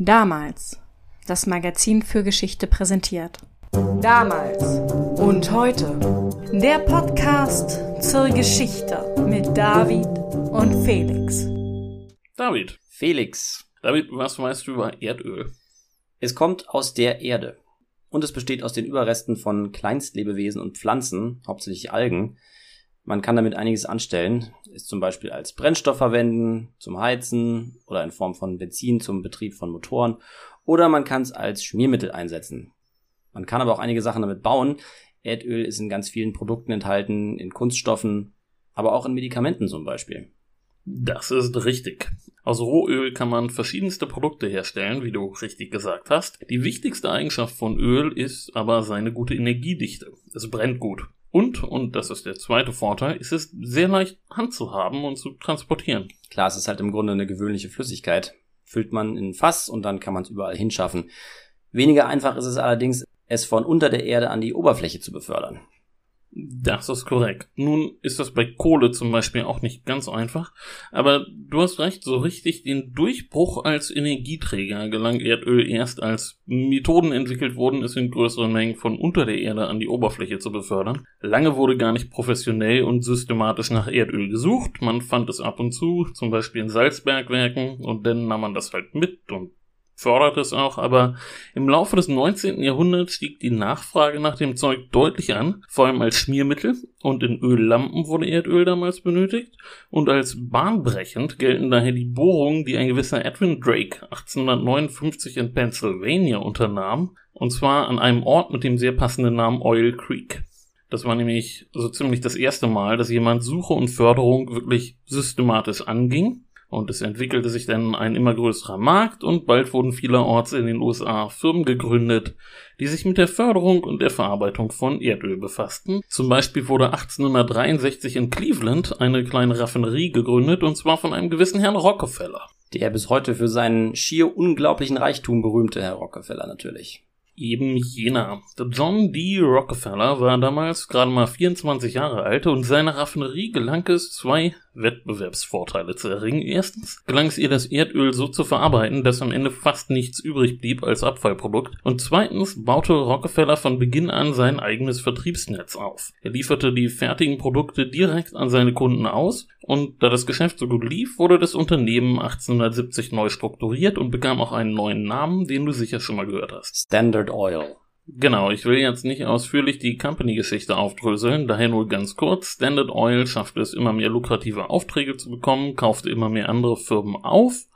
Damals. Das Magazin für Geschichte präsentiert. Damals und heute. Der Podcast zur Geschichte mit David und Felix. David. Felix. David, was weißt du über Erdöl? Es kommt aus der Erde. Und es besteht aus den Überresten von Kleinstlebewesen und Pflanzen, hauptsächlich Algen. Man kann damit einiges anstellen, es zum Beispiel als Brennstoff verwenden, zum Heizen oder in Form von Benzin zum Betrieb von Motoren oder man kann es als Schmiermittel einsetzen. Man kann aber auch einige Sachen damit bauen. Erdöl ist in ganz vielen Produkten enthalten, in Kunststoffen, aber auch in Medikamenten zum Beispiel. Das ist richtig. Aus Rohöl kann man verschiedenste Produkte herstellen, wie du richtig gesagt hast. Die wichtigste Eigenschaft von Öl ist aber seine gute Energiedichte. Es brennt gut. Und, und das ist der zweite Vorteil, ist es sehr leicht handzuhaben und zu transportieren. Klar, es ist halt im Grunde eine gewöhnliche Flüssigkeit. Füllt man in ein Fass und dann kann man es überall hinschaffen. Weniger einfach ist es allerdings, es von unter der Erde an die Oberfläche zu befördern. Das ist korrekt. Nun ist das bei Kohle zum Beispiel auch nicht ganz einfach, aber du hast recht, so richtig den Durchbruch als Energieträger gelang Erdöl erst als Methoden entwickelt wurden, es in größeren Mengen von unter der Erde an die Oberfläche zu befördern. Lange wurde gar nicht professionell und systematisch nach Erdöl gesucht, man fand es ab und zu, zum Beispiel in Salzbergwerken, und dann nahm man das halt mit und fördert es auch, aber im Laufe des 19. Jahrhunderts stieg die Nachfrage nach dem Zeug deutlich an, vor allem als Schmiermittel und in Öllampen wurde Erdöl damals benötigt und als bahnbrechend gelten daher die Bohrungen, die ein gewisser Edwin Drake 1859 in Pennsylvania unternahm, und zwar an einem Ort mit dem sehr passenden Namen Oil Creek. Das war nämlich so ziemlich das erste Mal, dass jemand Suche und Förderung wirklich systematisch anging und es entwickelte sich dann ein immer größerer Markt und bald wurden vielerorts in den USA Firmen gegründet, die sich mit der Förderung und der Verarbeitung von Erdöl befassten. Zum Beispiel wurde 1863 in Cleveland eine kleine Raffinerie gegründet und zwar von einem gewissen Herrn Rockefeller. Der bis heute für seinen schier unglaublichen Reichtum berühmte Herr Rockefeller natürlich eben jener. Der John D. Rockefeller war damals gerade mal 24 Jahre alt und seiner Raffinerie gelang es, zwei Wettbewerbsvorteile zu erringen. Erstens gelang es ihr, das Erdöl so zu verarbeiten, dass am Ende fast nichts übrig blieb als Abfallprodukt. Und zweitens baute Rockefeller von Beginn an sein eigenes Vertriebsnetz auf. Er lieferte die fertigen Produkte direkt an seine Kunden aus und da das Geschäft so gut lief, wurde das Unternehmen 1870 neu strukturiert und bekam auch einen neuen Namen, den du sicher schon mal gehört hast. Standard Oil. Genau, ich will jetzt nicht ausführlich die Company-Geschichte aufdröseln, daher nur ganz kurz. Standard Oil schaffte es immer mehr lukrative Aufträge zu bekommen, kaufte immer mehr andere Firmen auf,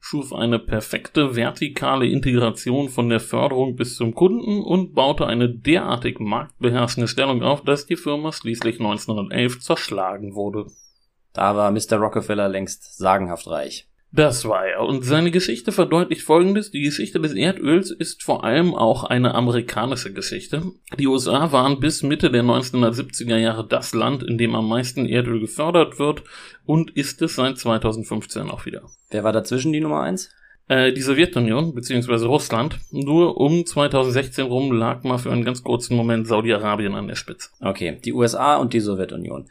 schuf eine perfekte vertikale Integration von der Förderung bis zum Kunden und baute eine derartig marktbeherrschende Stellung auf, dass die Firma schließlich 1911 zerschlagen wurde. Da war Mr. Rockefeller längst sagenhaft reich. Das war er. Und seine Geschichte verdeutlicht folgendes. Die Geschichte des Erdöls ist vor allem auch eine amerikanische Geschichte. Die USA waren bis Mitte der 1970er Jahre das Land, in dem am meisten Erdöl gefördert wird und ist es seit 2015 auch wieder. Wer war dazwischen die Nummer eins? Äh, die Sowjetunion bzw. Russland. Nur um 2016 rum lag mal für einen ganz kurzen Moment Saudi-Arabien an der Spitze. Okay, die USA und die Sowjetunion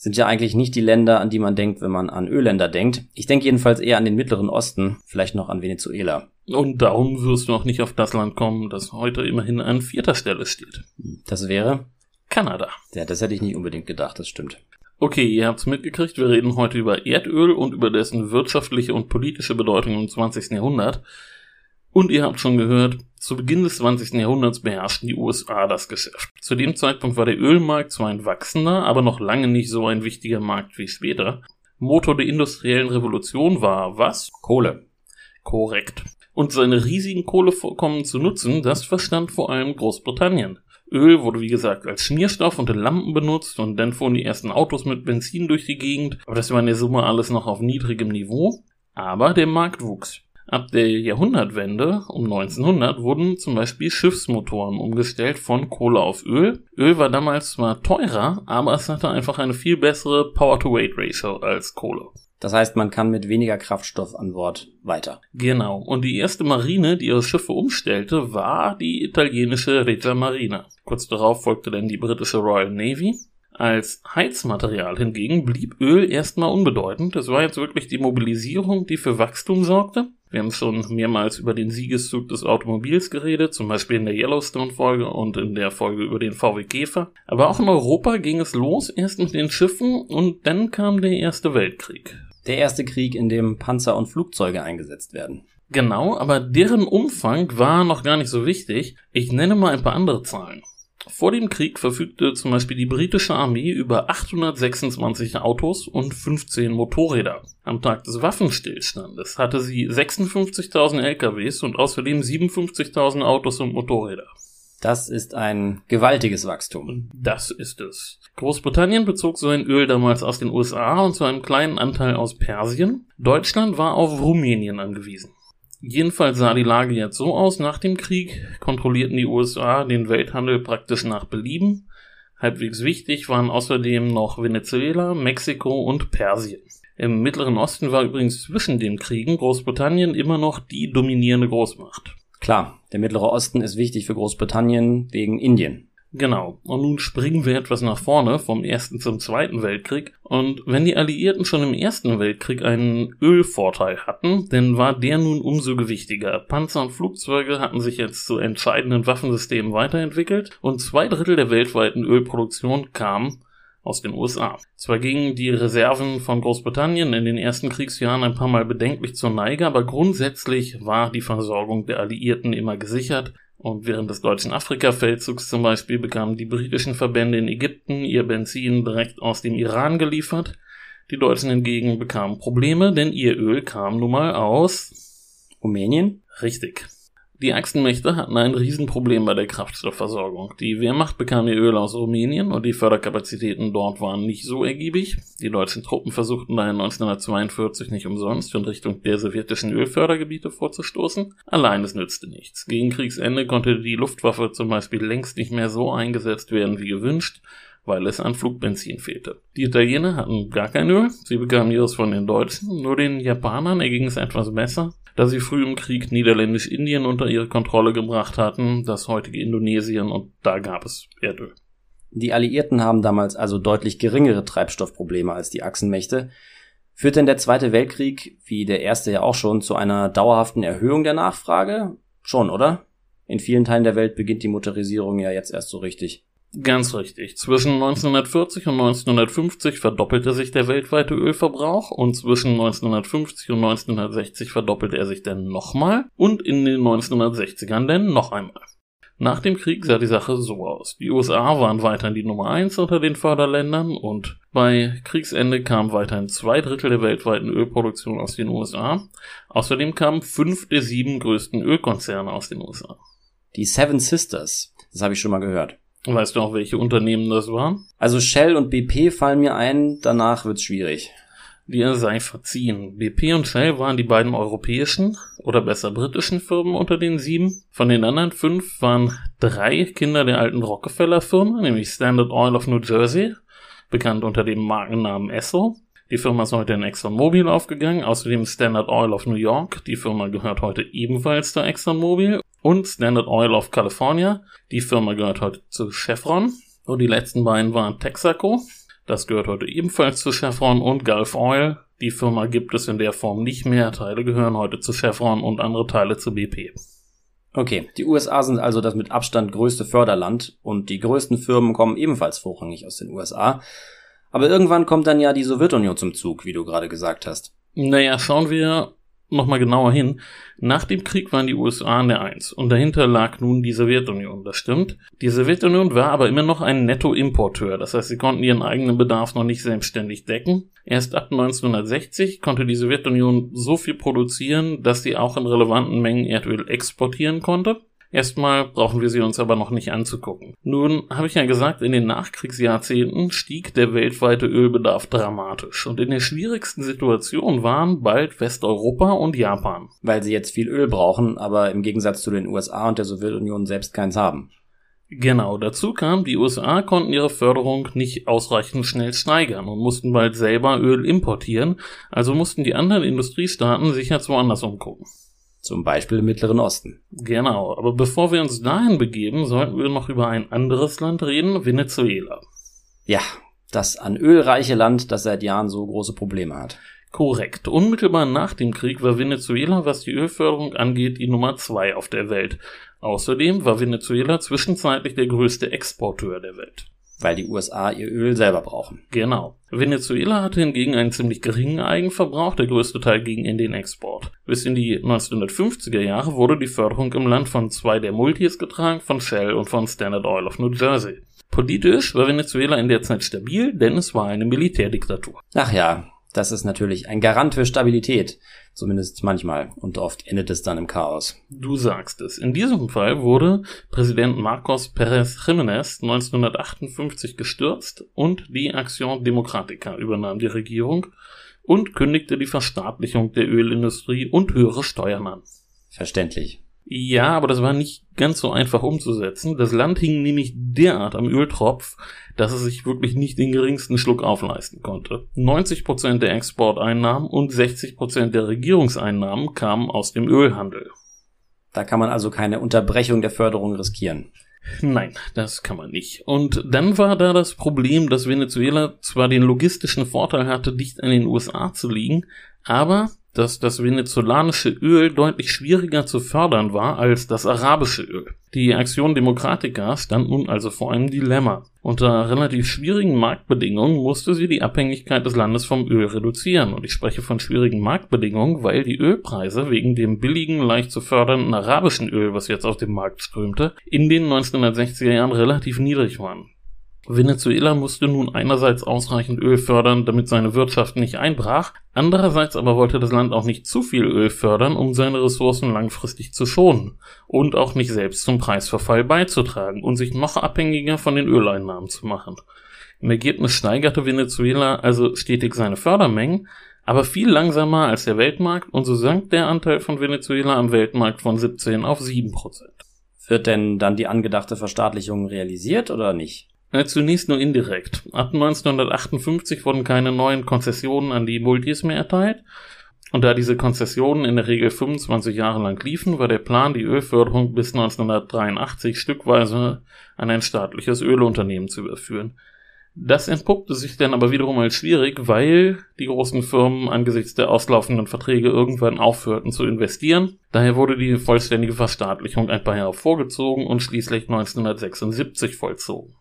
sind ja eigentlich nicht die Länder, an die man denkt, wenn man an Ölländer denkt. Ich denke jedenfalls eher an den Mittleren Osten, vielleicht noch an Venezuela. Und darum wirst du auch nicht auf das Land kommen, das heute immerhin an vierter Stelle steht. Das wäre? Kanada. Ja, das hätte ich nicht unbedingt gedacht, das stimmt. Okay, ihr habt's mitgekriegt, wir reden heute über Erdöl und über dessen wirtschaftliche und politische Bedeutung im 20. Jahrhundert. Und ihr habt schon gehört, zu Beginn des 20. Jahrhunderts beherrschten die USA das Geschäft. Zu dem Zeitpunkt war der Ölmarkt zwar ein wachsender, aber noch lange nicht so ein wichtiger Markt wie später. Motor der industriellen Revolution war was? Kohle. Korrekt. Und seine riesigen Kohlevorkommen zu nutzen, das verstand vor allem Großbritannien. Öl wurde wie gesagt als Schmierstoff und in Lampen benutzt und dann fuhren die ersten Autos mit Benzin durch die Gegend, aber das war in der Summe alles noch auf niedrigem Niveau. Aber der Markt wuchs. Ab der Jahrhundertwende um 1900 wurden zum Beispiel Schiffsmotoren umgestellt von Kohle auf Öl. Öl war damals zwar teurer, aber es hatte einfach eine viel bessere Power-to-Weight-Ratio als Kohle. Das heißt, man kann mit weniger Kraftstoff an Bord weiter. Genau. Und die erste Marine, die ihre Schiffe umstellte, war die italienische Regia Marina. Kurz darauf folgte dann die britische Royal Navy. Als Heizmaterial hingegen blieb Öl erstmal unbedeutend. Es war jetzt wirklich die Mobilisierung, die für Wachstum sorgte. Wir haben schon mehrmals über den Siegeszug des Automobils geredet, zum Beispiel in der Yellowstone-Folge und in der Folge über den VW Käfer. Aber auch in Europa ging es los, erst mit den Schiffen und dann kam der Erste Weltkrieg. Der erste Krieg, in dem Panzer und Flugzeuge eingesetzt werden. Genau, aber deren Umfang war noch gar nicht so wichtig. Ich nenne mal ein paar andere Zahlen. Vor dem Krieg verfügte zum Beispiel die britische Armee über 826 Autos und 15 Motorräder. Am Tag des Waffenstillstandes hatte sie 56.000 LKWs und außerdem 57.000 Autos und Motorräder. Das ist ein gewaltiges Wachstum. Das ist es. Großbritannien bezog sein Öl damals aus den USA und zu einem kleinen Anteil aus Persien. Deutschland war auf Rumänien angewiesen. Jedenfalls sah die Lage jetzt so aus, nach dem Krieg kontrollierten die USA den Welthandel praktisch nach Belieben. Halbwegs wichtig waren außerdem noch Venezuela, Mexiko und Persien. Im Mittleren Osten war übrigens zwischen den Kriegen Großbritannien immer noch die dominierende Großmacht. Klar, der Mittlere Osten ist wichtig für Großbritannien wegen Indien. Genau. Und nun springen wir etwas nach vorne vom Ersten zum Zweiten Weltkrieg. Und wenn die Alliierten schon im Ersten Weltkrieg einen Ölvorteil hatten, dann war der nun umso gewichtiger. Panzer und Flugzeuge hatten sich jetzt zu entscheidenden Waffensystemen weiterentwickelt und zwei Drittel der weltweiten Ölproduktion kam aus den USA. Zwar gingen die Reserven von Großbritannien in den ersten Kriegsjahren ein paar Mal bedenklich zur Neige, aber grundsätzlich war die Versorgung der Alliierten immer gesichert. Und während des deutschen Afrika-Feldzugs zum Beispiel bekamen die britischen Verbände in Ägypten ihr Benzin direkt aus dem Iran geliefert. Die Deutschen hingegen bekamen Probleme, denn ihr Öl kam nun mal aus Rumänien? Richtig. Die Achsenmächte hatten ein Riesenproblem bei der Kraftstoffversorgung. Die Wehrmacht bekam ihr Öl aus Rumänien und die Förderkapazitäten dort waren nicht so ergiebig. Die deutschen Truppen versuchten daher 1942 nicht umsonst in Richtung der sowjetischen Ölfördergebiete vorzustoßen. Allein es nützte nichts. Gegen Kriegsende konnte die Luftwaffe zum Beispiel längst nicht mehr so eingesetzt werden wie gewünscht weil es an Flugbenzin fehlte. Die Italiener hatten gar kein Öl, sie bekamen ihres von den Deutschen, nur den Japanern erging es etwas besser da sie früh im Krieg Niederländisch-Indien unter ihre Kontrolle gebracht hatten, das heutige Indonesien, und da gab es Erdöl. Die Alliierten haben damals also deutlich geringere Treibstoffprobleme als die Achsenmächte. Führt denn der Zweite Weltkrieg, wie der erste ja auch schon, zu einer dauerhaften Erhöhung der Nachfrage? Schon, oder? In vielen Teilen der Welt beginnt die Motorisierung ja jetzt erst so richtig. Ganz richtig. Zwischen 1940 und 1950 verdoppelte sich der weltweite Ölverbrauch und zwischen 1950 und 1960 verdoppelte er sich dann nochmal und in den 1960ern dann noch einmal. Nach dem Krieg sah die Sache so aus. Die USA waren weiterhin die Nummer eins unter den Förderländern und bei Kriegsende kamen weiterhin zwei Drittel der weltweiten Ölproduktion aus den USA. Außerdem kamen fünf der sieben größten Ölkonzerne aus den USA. Die Seven Sisters, das habe ich schon mal gehört. Weißt du auch, welche Unternehmen das waren? Also Shell und BP fallen mir ein, danach wird's schwierig. Dir sei verziehen. BP und Shell waren die beiden europäischen oder besser britischen Firmen unter den sieben. Von den anderen fünf waren drei Kinder der alten Rockefeller-Firma, nämlich Standard Oil of New Jersey, bekannt unter dem Markennamen Esso. Die Firma ist heute in ExxonMobil aufgegangen, außerdem Standard Oil of New York. Die Firma gehört heute ebenfalls zu ExxonMobil und Standard Oil of California. Die Firma gehört heute zu Chevron. Und die letzten beiden waren Texaco. Das gehört heute ebenfalls zu Chevron und Gulf Oil. Die Firma gibt es in der Form nicht mehr. Teile gehören heute zu Chevron und andere Teile zu BP. Okay, die USA sind also das mit Abstand größte Förderland und die größten Firmen kommen ebenfalls vorrangig aus den USA. Aber irgendwann kommt dann ja die Sowjetunion zum Zug, wie du gerade gesagt hast. Naja, schauen wir nochmal genauer hin. Nach dem Krieg waren die USA an der Eins und dahinter lag nun die Sowjetunion, das stimmt. Die Sowjetunion war aber immer noch ein Nettoimporteur, das heißt, sie konnten ihren eigenen Bedarf noch nicht selbstständig decken. Erst ab 1960 konnte die Sowjetunion so viel produzieren, dass sie auch in relevanten Mengen Erdöl exportieren konnte. Erstmal brauchen wir sie uns aber noch nicht anzugucken. Nun habe ich ja gesagt, in den Nachkriegsjahrzehnten stieg der weltweite Ölbedarf dramatisch und in der schwierigsten Situation waren bald Westeuropa und Japan. Weil sie jetzt viel Öl brauchen, aber im Gegensatz zu den USA und der Sowjetunion selbst keins haben. Genau, dazu kam, die USA konnten ihre Förderung nicht ausreichend schnell steigern und mussten bald selber Öl importieren, also mussten die anderen Industriestaaten sich jetzt woanders umgucken. Zum Beispiel im Mittleren Osten. Genau, aber bevor wir uns dahin begeben, sollten wir noch über ein anderes Land reden, Venezuela. Ja, Das an Öl reiche Land, das seit Jahren so große Probleme hat. Korrekt. Unmittelbar nach dem Krieg war Venezuela, was die Ölförderung angeht, die Nummer zwei auf der Welt. Außerdem war Venezuela zwischenzeitlich der größte Exporteur der Welt. Weil die USA ihr Öl selber brauchen. Genau. Venezuela hatte hingegen einen ziemlich geringen Eigenverbrauch, der größte Teil ging in den Export. Bis in die 1950er Jahre wurde die Förderung im Land von zwei der Multis getragen, von Shell und von Standard Oil of New Jersey. Politisch war Venezuela in der Zeit stabil, denn es war eine Militärdiktatur. Ach ja, das ist natürlich ein Garant für Stabilität. Zumindest manchmal. Und oft endet es dann im Chaos. Du sagst es. In diesem Fall wurde Präsident Marcos Pérez Jiménez 1958 gestürzt und die Action Democratica übernahm die Regierung und kündigte die Verstaatlichung der Ölindustrie und höhere Steuern an. Verständlich. Ja, aber das war nicht ganz so einfach umzusetzen. Das Land hing nämlich derart am Öltropf, dass es sich wirklich nicht den geringsten Schluck aufleisten konnte. 90% der Exporteinnahmen und 60% der Regierungseinnahmen kamen aus dem Ölhandel. Da kann man also keine Unterbrechung der Förderung riskieren. Nein, das kann man nicht. Und dann war da das Problem, dass Venezuela zwar den logistischen Vorteil hatte, dicht an den USA zu liegen, aber dass das venezolanische Öl deutlich schwieriger zu fördern war als das arabische Öl. Die Aktion Demokratica stand nun also vor einem Dilemma. Unter relativ schwierigen Marktbedingungen musste sie die Abhängigkeit des Landes vom Öl reduzieren. Und ich spreche von schwierigen Marktbedingungen, weil die Ölpreise wegen dem billigen, leicht zu fördernden arabischen Öl, was jetzt auf den Markt strömte, in den 1960er Jahren relativ niedrig waren. Venezuela musste nun einerseits ausreichend Öl fördern, damit seine Wirtschaft nicht einbrach, andererseits aber wollte das Land auch nicht zu viel Öl fördern, um seine Ressourcen langfristig zu schonen und auch nicht selbst zum Preisverfall beizutragen und sich noch abhängiger von den Öleinnahmen zu machen. Im Ergebnis steigerte Venezuela also stetig seine Fördermengen, aber viel langsamer als der Weltmarkt und so sank der Anteil von Venezuela am Weltmarkt von 17 auf 7 Prozent. Wird denn dann die angedachte Verstaatlichung realisiert oder nicht? Äh, zunächst nur indirekt. Ab 1958 wurden keine neuen Konzessionen an die Multis mehr erteilt. Und da diese Konzessionen in der Regel 25 Jahre lang liefen, war der Plan, die Ölförderung bis 1983 stückweise an ein staatliches Ölunternehmen zu überführen. Das entpuppte sich dann aber wiederum als schwierig, weil die großen Firmen angesichts der auslaufenden Verträge irgendwann aufhörten zu investieren. Daher wurde die vollständige Verstaatlichung ein paar Jahre vorgezogen und schließlich 1976 vollzogen.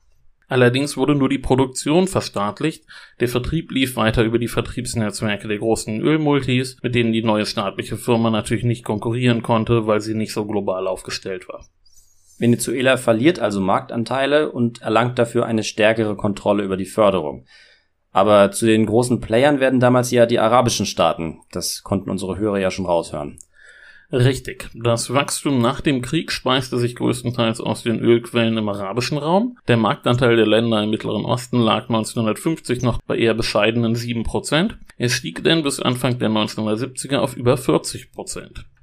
Allerdings wurde nur die Produktion verstaatlicht, der Vertrieb lief weiter über die Vertriebsnetzwerke der großen Ölmultis, mit denen die neue staatliche Firma natürlich nicht konkurrieren konnte, weil sie nicht so global aufgestellt war. Venezuela verliert also Marktanteile und erlangt dafür eine stärkere Kontrolle über die Förderung. Aber zu den großen Playern werden damals ja die arabischen Staaten. Das konnten unsere Hörer ja schon raushören. Richtig. Das Wachstum nach dem Krieg speiste sich größtenteils aus den Ölquellen im arabischen Raum. Der Marktanteil der Länder im Mittleren Osten lag 1950 noch bei eher bescheidenen 7%. Er stieg denn bis Anfang der 1970er auf über 40%.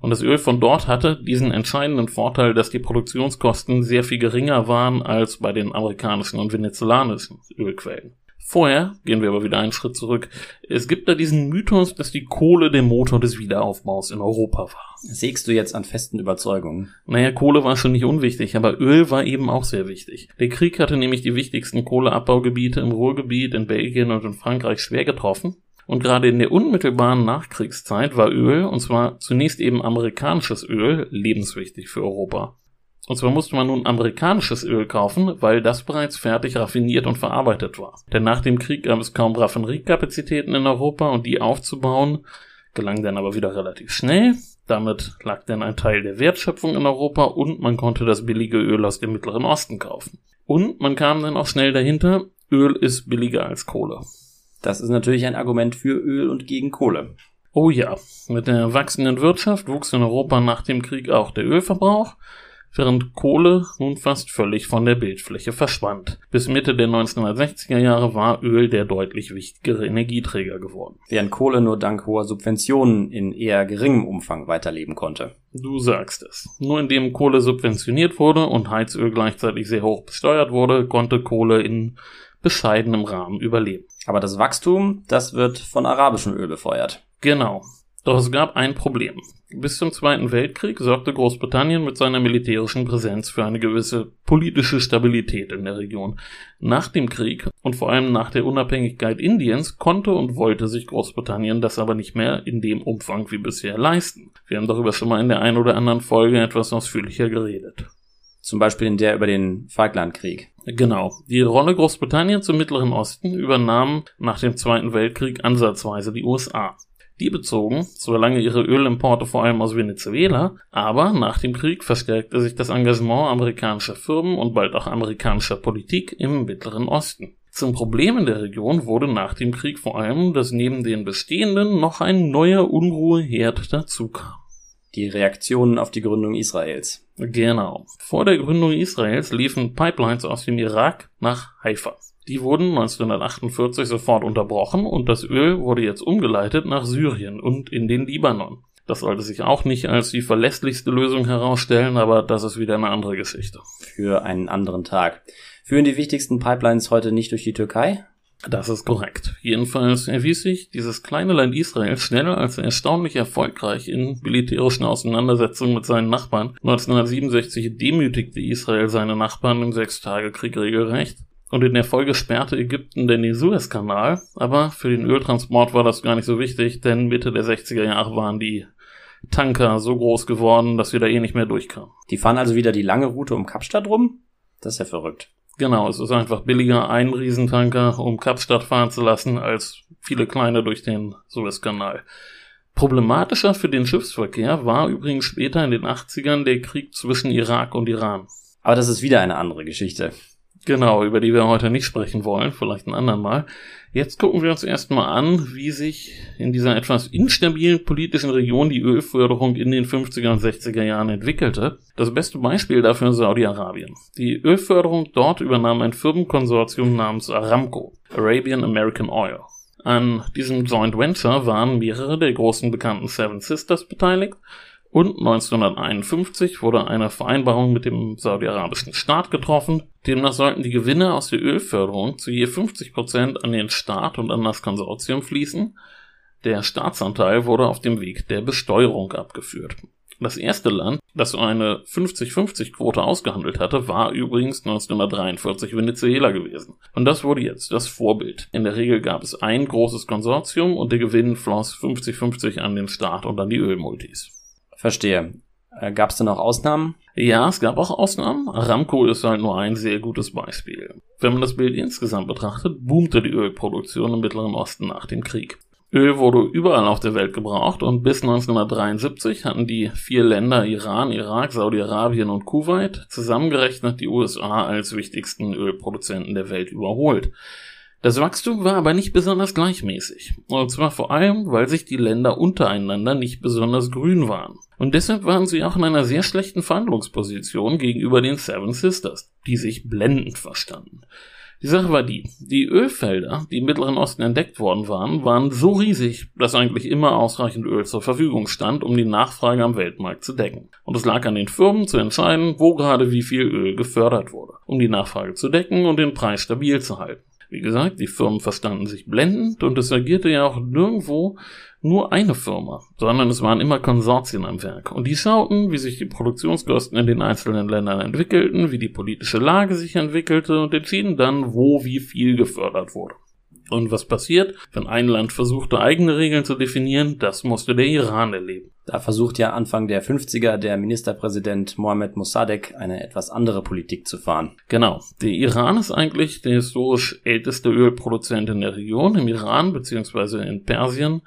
Und das Öl von dort hatte diesen entscheidenden Vorteil, dass die Produktionskosten sehr viel geringer waren als bei den amerikanischen und venezolanischen Ölquellen. Vorher gehen wir aber wieder einen Schritt zurück. Es gibt da diesen Mythos, dass die Kohle der Motor des Wiederaufbaus in Europa war. Sägst du jetzt an festen Überzeugungen? Naja, Kohle war schon nicht unwichtig, aber Öl war eben auch sehr wichtig. Der Krieg hatte nämlich die wichtigsten Kohleabbaugebiete im Ruhrgebiet, in Belgien und in Frankreich schwer getroffen. Und gerade in der unmittelbaren Nachkriegszeit war Öl, und zwar zunächst eben amerikanisches Öl, lebenswichtig für Europa. Und zwar musste man nun amerikanisches Öl kaufen, weil das bereits fertig raffiniert und verarbeitet war. Denn nach dem Krieg gab es kaum Raffineriekapazitäten in Europa und die aufzubauen gelang dann aber wieder relativ schnell. Damit lag dann ein Teil der Wertschöpfung in Europa und man konnte das billige Öl aus dem Mittleren Osten kaufen. Und man kam dann auch schnell dahinter, Öl ist billiger als Kohle. Das ist natürlich ein Argument für Öl und gegen Kohle. Oh ja, mit der wachsenden Wirtschaft wuchs in Europa nach dem Krieg auch der Ölverbrauch während Kohle nun fast völlig von der Bildfläche verschwand. Bis Mitte der 1960er Jahre war Öl der deutlich wichtigere Energieträger geworden. Während Kohle nur dank hoher Subventionen in eher geringem Umfang weiterleben konnte. Du sagst es. Nur indem Kohle subventioniert wurde und Heizöl gleichzeitig sehr hoch besteuert wurde, konnte Kohle in bescheidenem Rahmen überleben. Aber das Wachstum, das wird von arabischem Öl befeuert. Genau. Doch es gab ein Problem. Bis zum Zweiten Weltkrieg sorgte Großbritannien mit seiner militärischen Präsenz für eine gewisse politische Stabilität in der Region. Nach dem Krieg und vor allem nach der Unabhängigkeit Indiens konnte und wollte sich Großbritannien das aber nicht mehr in dem Umfang wie bisher leisten. Wir haben darüber schon mal in der einen oder anderen Folge etwas ausführlicher geredet. Zum Beispiel in der über den Falklandkrieg. Genau. Die Rolle Großbritanniens im Mittleren Osten übernahmen nach dem Zweiten Weltkrieg ansatzweise die USA. Die bezogen solange ihre Ölimporte vor allem aus Venezuela, aber nach dem Krieg verstärkte sich das Engagement amerikanischer Firmen und bald auch amerikanischer Politik im Mittleren Osten. Zum Problem in der Region wurde nach dem Krieg vor allem, dass neben den bestehenden noch ein neuer Unruheherd dazukam. Die Reaktionen auf die Gründung Israels. Genau. Vor der Gründung Israels liefen Pipelines aus dem Irak nach Haifa. Die wurden 1948 sofort unterbrochen und das Öl wurde jetzt umgeleitet nach Syrien und in den Libanon. Das sollte sich auch nicht als die verlässlichste Lösung herausstellen, aber das ist wieder eine andere Geschichte. Für einen anderen Tag. Führen die wichtigsten Pipelines heute nicht durch die Türkei? Das ist korrekt. Jedenfalls erwies sich dieses kleine Land Israel schneller als erstaunlich erfolgreich in militärischen Auseinandersetzungen mit seinen Nachbarn. 1967 demütigte Israel seine Nachbarn im Sechstagekrieg regelrecht. Und in der Folge sperrte Ägypten den Suezkanal, aber für den Öltransport war das gar nicht so wichtig, denn Mitte der 60er Jahre waren die Tanker so groß geworden, dass wir da eh nicht mehr durchkamen. Die fahren also wieder die lange Route um Kapstadt rum? Das ist ja verrückt. Genau, es ist einfach billiger, einen Riesentanker um Kapstadt fahren zu lassen, als viele kleine durch den Suezkanal. Problematischer für den Schiffsverkehr war übrigens später in den 80ern der Krieg zwischen Irak und Iran. Aber das ist wieder eine andere Geschichte. Genau, über die wir heute nicht sprechen wollen, vielleicht ein andermal. Jetzt gucken wir uns erstmal an, wie sich in dieser etwas instabilen politischen Region die Ölförderung in den 50er und 60er Jahren entwickelte. Das beste Beispiel dafür ist Saudi-Arabien. Die Ölförderung dort übernahm ein Firmenkonsortium namens Aramco, Arabian American Oil. An diesem Joint Venture waren mehrere der großen bekannten Seven Sisters beteiligt und 1951 wurde eine Vereinbarung mit dem saudi-arabischen Staat getroffen. Demnach sollten die Gewinne aus der Ölförderung zu je 50 Prozent an den Staat und an das Konsortium fließen. Der Staatsanteil wurde auf dem Weg der Besteuerung abgeführt. Das erste Land, das so eine 50-50-Quote ausgehandelt hatte, war übrigens 1943 Venezuela gewesen. Und das wurde jetzt das Vorbild. In der Regel gab es ein großes Konsortium und der Gewinn floss 50-50 an den Staat und an die Ölmultis. Verstehe. Äh, gab es denn auch Ausnahmen? Ja, es gab auch Ausnahmen. Aramco ist halt nur ein sehr gutes Beispiel. Wenn man das Bild insgesamt betrachtet, boomte die Ölproduktion im Mittleren Osten nach dem Krieg. Öl wurde überall auf der Welt gebraucht und bis 1973 hatten die vier Länder Iran, Irak, Saudi-Arabien und Kuwait zusammengerechnet die USA als wichtigsten Ölproduzenten der Welt überholt. Das Wachstum war aber nicht besonders gleichmäßig. Und zwar vor allem, weil sich die Länder untereinander nicht besonders grün waren. Und deshalb waren sie auch in einer sehr schlechten Verhandlungsposition gegenüber den Seven Sisters, die sich blendend verstanden. Die Sache war die, die Ölfelder, die im Mittleren Osten entdeckt worden waren, waren so riesig, dass eigentlich immer ausreichend Öl zur Verfügung stand, um die Nachfrage am Weltmarkt zu decken. Und es lag an den Firmen zu entscheiden, wo gerade wie viel Öl gefördert wurde, um die Nachfrage zu decken und den Preis stabil zu halten. Wie gesagt, die Firmen verstanden sich blendend und es agierte ja auch nirgendwo nur eine Firma, sondern es waren immer Konsortien am Werk. Und die schauten, wie sich die Produktionskosten in den einzelnen Ländern entwickelten, wie die politische Lage sich entwickelte und entschieden dann, wo wie viel gefördert wurde. Und was passiert, wenn ein Land versuchte, eigene Regeln zu definieren? Das musste der Iran erleben. Da versucht ja Anfang der 50er der Ministerpräsident Mohammed Mossadegh eine etwas andere Politik zu fahren. Genau. Der Iran ist eigentlich der historisch älteste Ölproduzent in der Region. Im Iran bzw. in Persien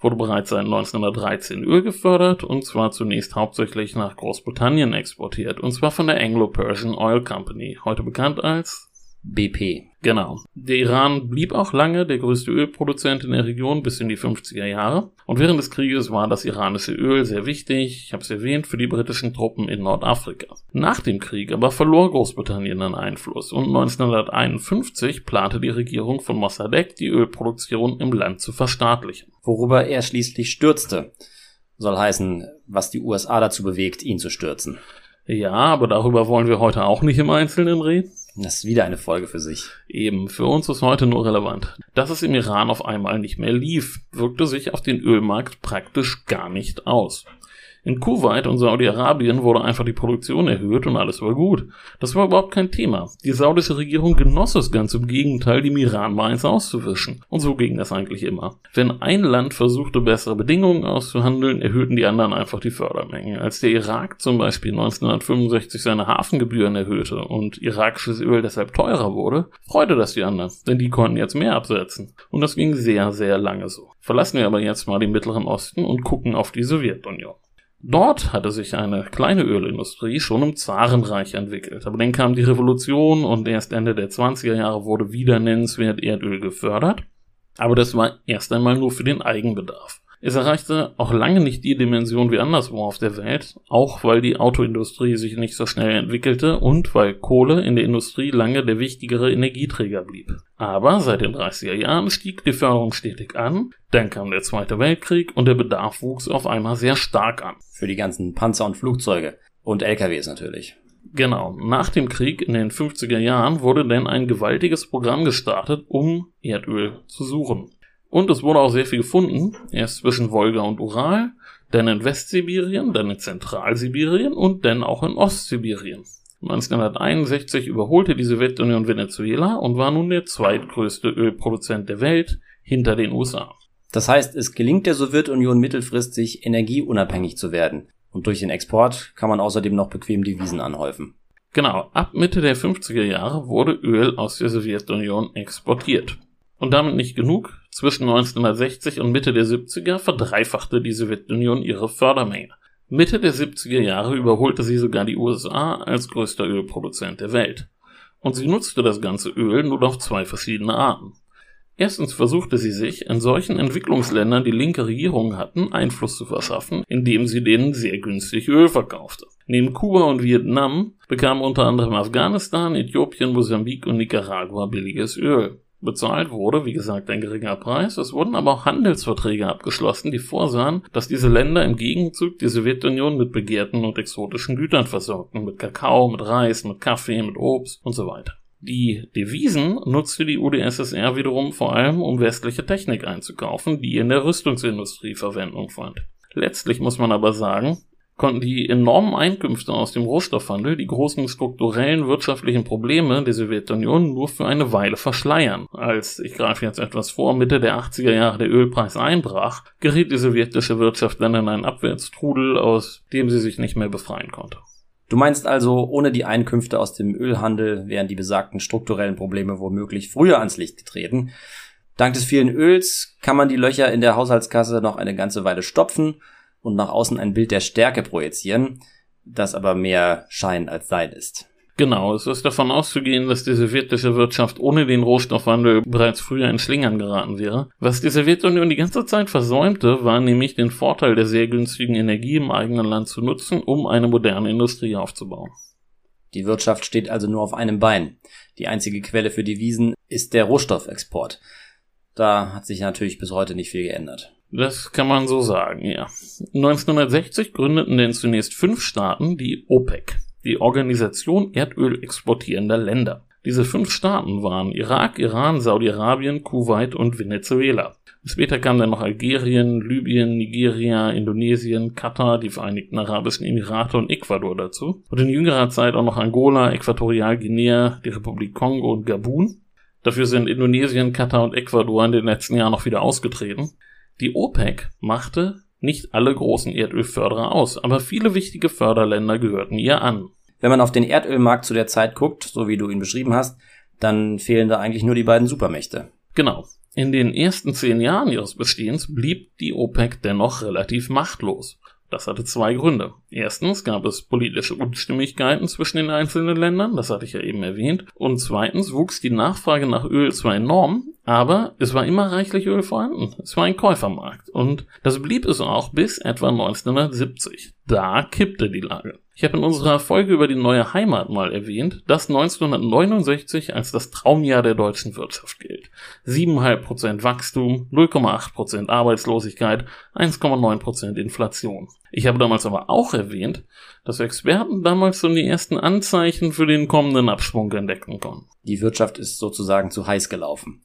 wurde bereits seit 1913 Öl gefördert und zwar zunächst hauptsächlich nach Großbritannien exportiert und zwar von der Anglo-Persian Oil Company, heute bekannt als BP. Genau. Der Iran blieb auch lange der größte Ölproduzent in der Region bis in die 50er Jahre. Und während des Krieges war das iranische Öl sehr wichtig, ich habe es erwähnt, für die britischen Truppen in Nordafrika. Nach dem Krieg aber verlor Großbritannien an Einfluss und 1951 plante die Regierung von Mossadegh, die Ölproduktion im Land zu verstaatlichen. Worüber er schließlich stürzte. Soll heißen, was die USA dazu bewegt, ihn zu stürzen. Ja, aber darüber wollen wir heute auch nicht im Einzelnen reden. Das ist wieder eine Folge für sich. Eben, für uns ist heute nur relevant. Dass es im Iran auf einmal nicht mehr lief, wirkte sich auf den Ölmarkt praktisch gar nicht aus. In Kuwait und Saudi-Arabien wurde einfach die Produktion erhöht und alles war gut. Das war überhaupt kein Thema. Die saudische Regierung genoss es ganz im Gegenteil, dem Iran mal eins auszuwischen. Und so ging das eigentlich immer. Wenn ein Land versuchte, bessere Bedingungen auszuhandeln, erhöhten die anderen einfach die Fördermenge. Als der Irak zum Beispiel 1965 seine Hafengebühren erhöhte und irakisches Öl deshalb teurer wurde, freute das die anderen, denn die konnten jetzt mehr absetzen. Und das ging sehr, sehr lange so. Verlassen wir aber jetzt mal den Mittleren Osten und gucken auf die Sowjetunion. Dort hatte sich eine kleine Ölindustrie schon im Zarenreich entwickelt, aber dann kam die Revolution und erst Ende der 20er Jahre wurde wieder nennenswert Erdöl gefördert, aber das war erst einmal nur für den Eigenbedarf. Es erreichte auch lange nicht die Dimension wie anderswo auf der Welt, auch weil die Autoindustrie sich nicht so schnell entwickelte und weil Kohle in der Industrie lange der wichtigere Energieträger blieb. Aber seit den 30er Jahren stieg die Förderung stetig an, dann kam der Zweite Weltkrieg und der Bedarf wuchs auf einmal sehr stark an. Für die ganzen Panzer und Flugzeuge und LKWs natürlich. Genau, nach dem Krieg in den 50er Jahren wurde dann ein gewaltiges Programm gestartet, um Erdöl zu suchen. Und es wurde auch sehr viel gefunden, erst zwischen Wolga und Ural, dann in Westsibirien, dann in Zentralsibirien und dann auch in Ostsibirien. 1961 überholte die Sowjetunion Venezuela und war nun der zweitgrößte Ölproduzent der Welt hinter den USA. Das heißt, es gelingt der Sowjetunion mittelfristig energieunabhängig zu werden. Und durch den Export kann man außerdem noch bequem Devisen anhäufen. Genau, ab Mitte der 50er Jahre wurde Öl aus der Sowjetunion exportiert. Und damit nicht genug. Zwischen 1960 und Mitte der 70er verdreifachte die Sowjetunion ihre Fördermenge. Mitte der 70er Jahre überholte sie sogar die USA als größter Ölproduzent der Welt. Und sie nutzte das ganze Öl nur auf zwei verschiedene Arten. Erstens versuchte sie sich in solchen Entwicklungsländern, die linke Regierungen hatten, Einfluss zu verschaffen, indem sie denen sehr günstig Öl verkaufte. Neben Kuba und Vietnam bekamen unter anderem Afghanistan, Äthiopien, Mosambik und Nicaragua billiges Öl bezahlt wurde, wie gesagt, ein geringer Preis. Es wurden aber auch Handelsverträge abgeschlossen, die vorsahen, dass diese Länder im Gegenzug die Sowjetunion mit begehrten und exotischen Gütern versorgten, mit Kakao, mit Reis, mit Kaffee, mit Obst und so weiter. Die Devisen nutzte die UdSSR wiederum vor allem, um westliche Technik einzukaufen, die in der Rüstungsindustrie Verwendung fand. Letztlich muss man aber sagen, konnten die enormen Einkünfte aus dem Rohstoffhandel die großen strukturellen wirtschaftlichen Probleme der Sowjetunion nur für eine Weile verschleiern. Als, ich greife jetzt etwas vor, Mitte der 80er Jahre der Ölpreis einbrach, geriet die sowjetische Wirtschaft dann in einen Abwärtstrudel, aus dem sie sich nicht mehr befreien konnte. Du meinst also, ohne die Einkünfte aus dem Ölhandel wären die besagten strukturellen Probleme womöglich früher ans Licht getreten. Dank des vielen Öls kann man die Löcher in der Haushaltskasse noch eine ganze Weile stopfen und nach außen ein Bild der Stärke projizieren, das aber mehr Schein als Sein ist. Genau, es ist davon auszugehen, dass die sowjetische Wirtschaft ohne den Rohstoffwandel bereits früher in Schlingern geraten wäre. Was die Sowjetunion die ganze Zeit versäumte, war nämlich den Vorteil der sehr günstigen Energie im eigenen Land zu nutzen, um eine moderne Industrie aufzubauen. Die Wirtschaft steht also nur auf einem Bein. Die einzige Quelle für Devisen ist der Rohstoffexport. Da hat sich natürlich bis heute nicht viel geändert. Das kann man so sagen, ja. 1960 gründeten denn zunächst fünf Staaten die OPEC, die Organisation Erdöl exportierender Länder. Diese fünf Staaten waren Irak, Iran, Saudi-Arabien, Kuwait und Venezuela. Später kamen dann noch Algerien, Libyen, Nigeria, Indonesien, Katar, die Vereinigten Arabischen Emirate und Ecuador dazu. Und in jüngerer Zeit auch noch Angola, Äquatorialguinea, die Republik Kongo und Gabun. Dafür sind Indonesien, Katar und Ecuador in den letzten Jahren noch wieder ausgetreten. Die OPEC machte nicht alle großen Erdölförderer aus, aber viele wichtige Förderländer gehörten ihr an. Wenn man auf den Erdölmarkt zu der Zeit guckt, so wie du ihn beschrieben hast, dann fehlen da eigentlich nur die beiden Supermächte. Genau. In den ersten zehn Jahren ihres Bestehens blieb die OPEC dennoch relativ machtlos. Das hatte zwei Gründe. Erstens gab es politische Unstimmigkeiten zwischen den einzelnen Ländern, das hatte ich ja eben erwähnt. Und zweitens wuchs die Nachfrage nach Öl zwar enorm, Aber es war immer reichlich Öl vorhanden. Es war ein Käufermarkt. Und das blieb es auch bis etwa 1970. Da kippte die Lage. Ich habe in unserer Folge über die neue Heimat mal erwähnt, dass 1969 als das Traumjahr der deutschen Wirtschaft gilt. 7,5% Wachstum, 0,8% Arbeitslosigkeit, 1,9% Inflation. Ich habe damals aber auch erwähnt, dass Experten damals schon die ersten Anzeichen für den kommenden Abschwung entdecken konnten. Die Wirtschaft ist sozusagen zu heiß gelaufen.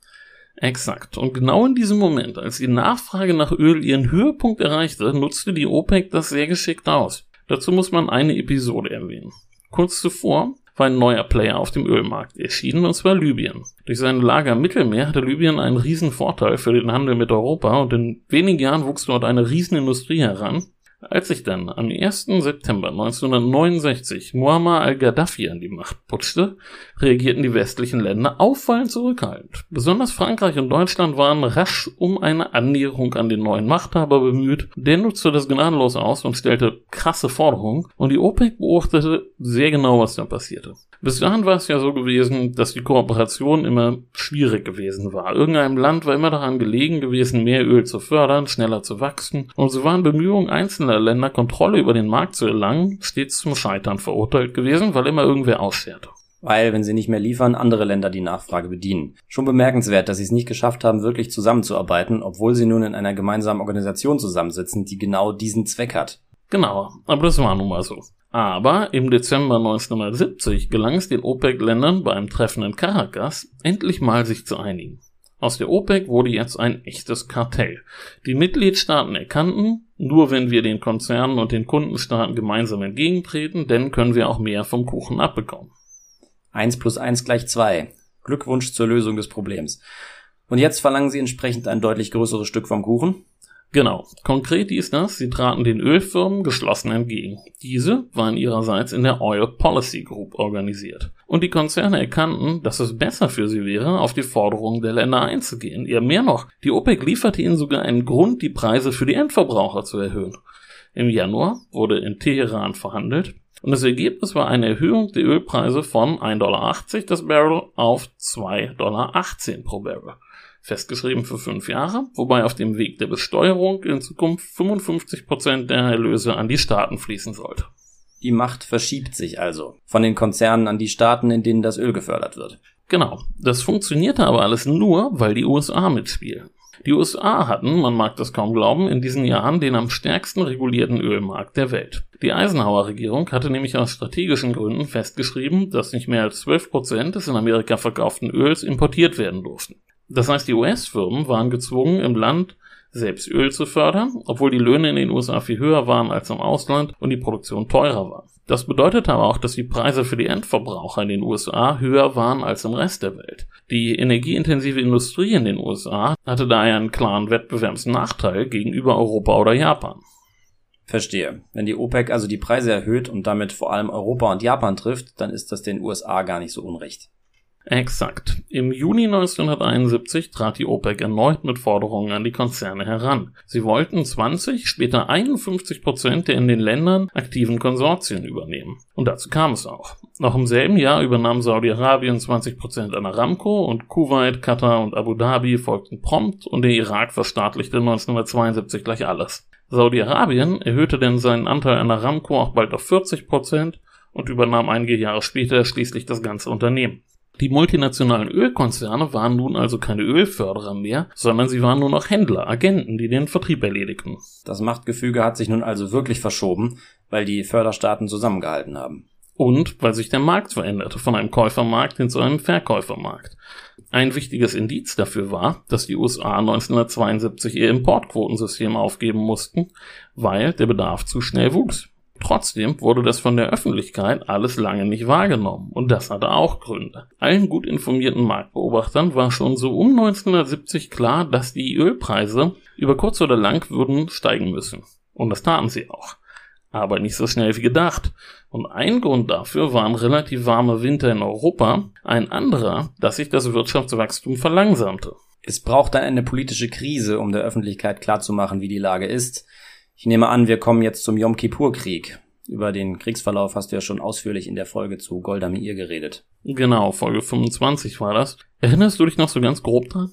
Exakt. Und genau in diesem Moment, als die Nachfrage nach Öl ihren Höhepunkt erreichte, nutzte die OPEC das sehr geschickt aus. Dazu muss man eine Episode erwähnen. Kurz zuvor war ein neuer Player auf dem Ölmarkt erschienen, und zwar Libyen. Durch seine Lager im Mittelmeer hatte Libyen einen riesen Vorteil für den Handel mit Europa und in wenigen Jahren wuchs dort eine Riesenindustrie heran, als sich dann am 1. September 1969 Muammar al-Gaddafi an die Macht putzte, reagierten die westlichen Länder auffallend zurückhaltend. Besonders Frankreich und Deutschland waren rasch um eine Annäherung an den neuen Machthaber bemüht. Der nutzte das gnadenlos aus und stellte krasse Forderungen und die OPEC beobachtete sehr genau, was da passierte. Bis dahin war es ja so gewesen, dass die Kooperation immer schwierig gewesen war. Irgendeinem Land war immer daran gelegen gewesen, mehr Öl zu fördern, schneller zu wachsen. Und so waren Bemühungen einzelner Länder, Kontrolle über den Markt zu erlangen, stets zum Scheitern verurteilt gewesen, weil immer irgendwer ausscherte weil, wenn sie nicht mehr liefern, andere Länder die Nachfrage bedienen. Schon bemerkenswert, dass sie es nicht geschafft haben, wirklich zusammenzuarbeiten, obwohl sie nun in einer gemeinsamen Organisation zusammensitzen, die genau diesen Zweck hat. Genau, aber das war nun mal so. Aber im Dezember 1970 gelang es den OPEC-Ländern beim Treffen in Caracas endlich mal sich zu einigen. Aus der OPEC wurde jetzt ein echtes Kartell. Die Mitgliedstaaten erkannten, nur wenn wir den Konzernen und den Kundenstaaten gemeinsam entgegentreten, dann können wir auch mehr vom Kuchen abbekommen. Eins plus eins gleich zwei. Glückwunsch zur Lösung des Problems. Und jetzt verlangen sie entsprechend ein deutlich größeres Stück vom Kuchen? Genau. Konkret hieß das, sie traten den Ölfirmen geschlossen entgegen. Diese waren ihrerseits in der Oil Policy Group organisiert. Und die Konzerne erkannten, dass es besser für sie wäre, auf die Forderungen der Länder einzugehen. Eher mehr noch, die OPEC lieferte ihnen sogar einen Grund, die Preise für die Endverbraucher zu erhöhen. Im Januar wurde in Teheran verhandelt und das Ergebnis war eine Erhöhung der Ölpreise von 1,80 Dollar das Barrel auf 2,18 Dollar pro Barrel festgeschrieben für fünf Jahre, wobei auf dem Weg der Besteuerung in Zukunft 55 Prozent der Erlöse an die Staaten fließen sollte. Die Macht verschiebt sich also von den Konzernen an die Staaten, in denen das Öl gefördert wird. Genau. Das funktionierte aber alles nur, weil die USA mitspielen. Die USA hatten, man mag das kaum glauben, in diesen Jahren den am stärksten regulierten Ölmarkt der Welt. Die Eisenhower-Regierung hatte nämlich aus strategischen Gründen festgeschrieben, dass nicht mehr als 12 Prozent des in Amerika verkauften Öls importiert werden durften. Das heißt, die US-Firmen waren gezwungen, im Land selbst Öl zu fördern, obwohl die Löhne in den USA viel höher waren als im Ausland und die Produktion teurer war. Das bedeutete aber auch, dass die Preise für die Endverbraucher in den USA höher waren als im Rest der Welt. Die energieintensive Industrie in den USA hatte daher einen klaren Wettbewerbsnachteil gegenüber Europa oder Japan. Verstehe. Wenn die OPEC also die Preise erhöht und damit vor allem Europa und Japan trifft, dann ist das den USA gar nicht so unrecht. Exakt. Im Juni 1971 trat die OPEC erneut mit Forderungen an die Konzerne heran. Sie wollten 20, später 51 Prozent der in den Ländern aktiven Konsortien übernehmen. Und dazu kam es auch. Noch im selben Jahr übernahm Saudi-Arabien 20 Prozent an Aramco und Kuwait, Katar und Abu Dhabi folgten prompt und der Irak verstaatlichte 1972 gleich alles. Saudi-Arabien erhöhte denn seinen Anteil an Aramco auch bald auf 40 Prozent und übernahm einige Jahre später schließlich das ganze Unternehmen. Die multinationalen Ölkonzerne waren nun also keine Ölförderer mehr, sondern sie waren nur noch Händler, Agenten, die den Vertrieb erledigten. Das Machtgefüge hat sich nun also wirklich verschoben, weil die Förderstaaten zusammengehalten haben. Und weil sich der Markt veränderte von einem Käufermarkt hin zu einem Verkäufermarkt. Ein wichtiges Indiz dafür war, dass die USA 1972 ihr Importquotensystem aufgeben mussten, weil der Bedarf zu schnell wuchs. Trotzdem wurde das von der Öffentlichkeit alles lange nicht wahrgenommen und das hatte auch Gründe. Allen gut informierten Marktbeobachtern war schon so um 1970 klar, dass die Ölpreise über kurz oder lang würden steigen müssen. Und das taten sie auch. Aber nicht so schnell wie gedacht. Und ein Grund dafür waren relativ warme Winter in Europa, ein anderer, dass sich das Wirtschaftswachstum verlangsamte. Es braucht dann eine politische Krise, um der Öffentlichkeit klarzumachen, wie die Lage ist. Ich nehme an, wir kommen jetzt zum Yom Kippur-Krieg. Über den Kriegsverlauf hast du ja schon ausführlich in der Folge zu Golda Meir geredet. Genau, Folge 25 war das. Erinnerst du dich noch so ganz grob dran?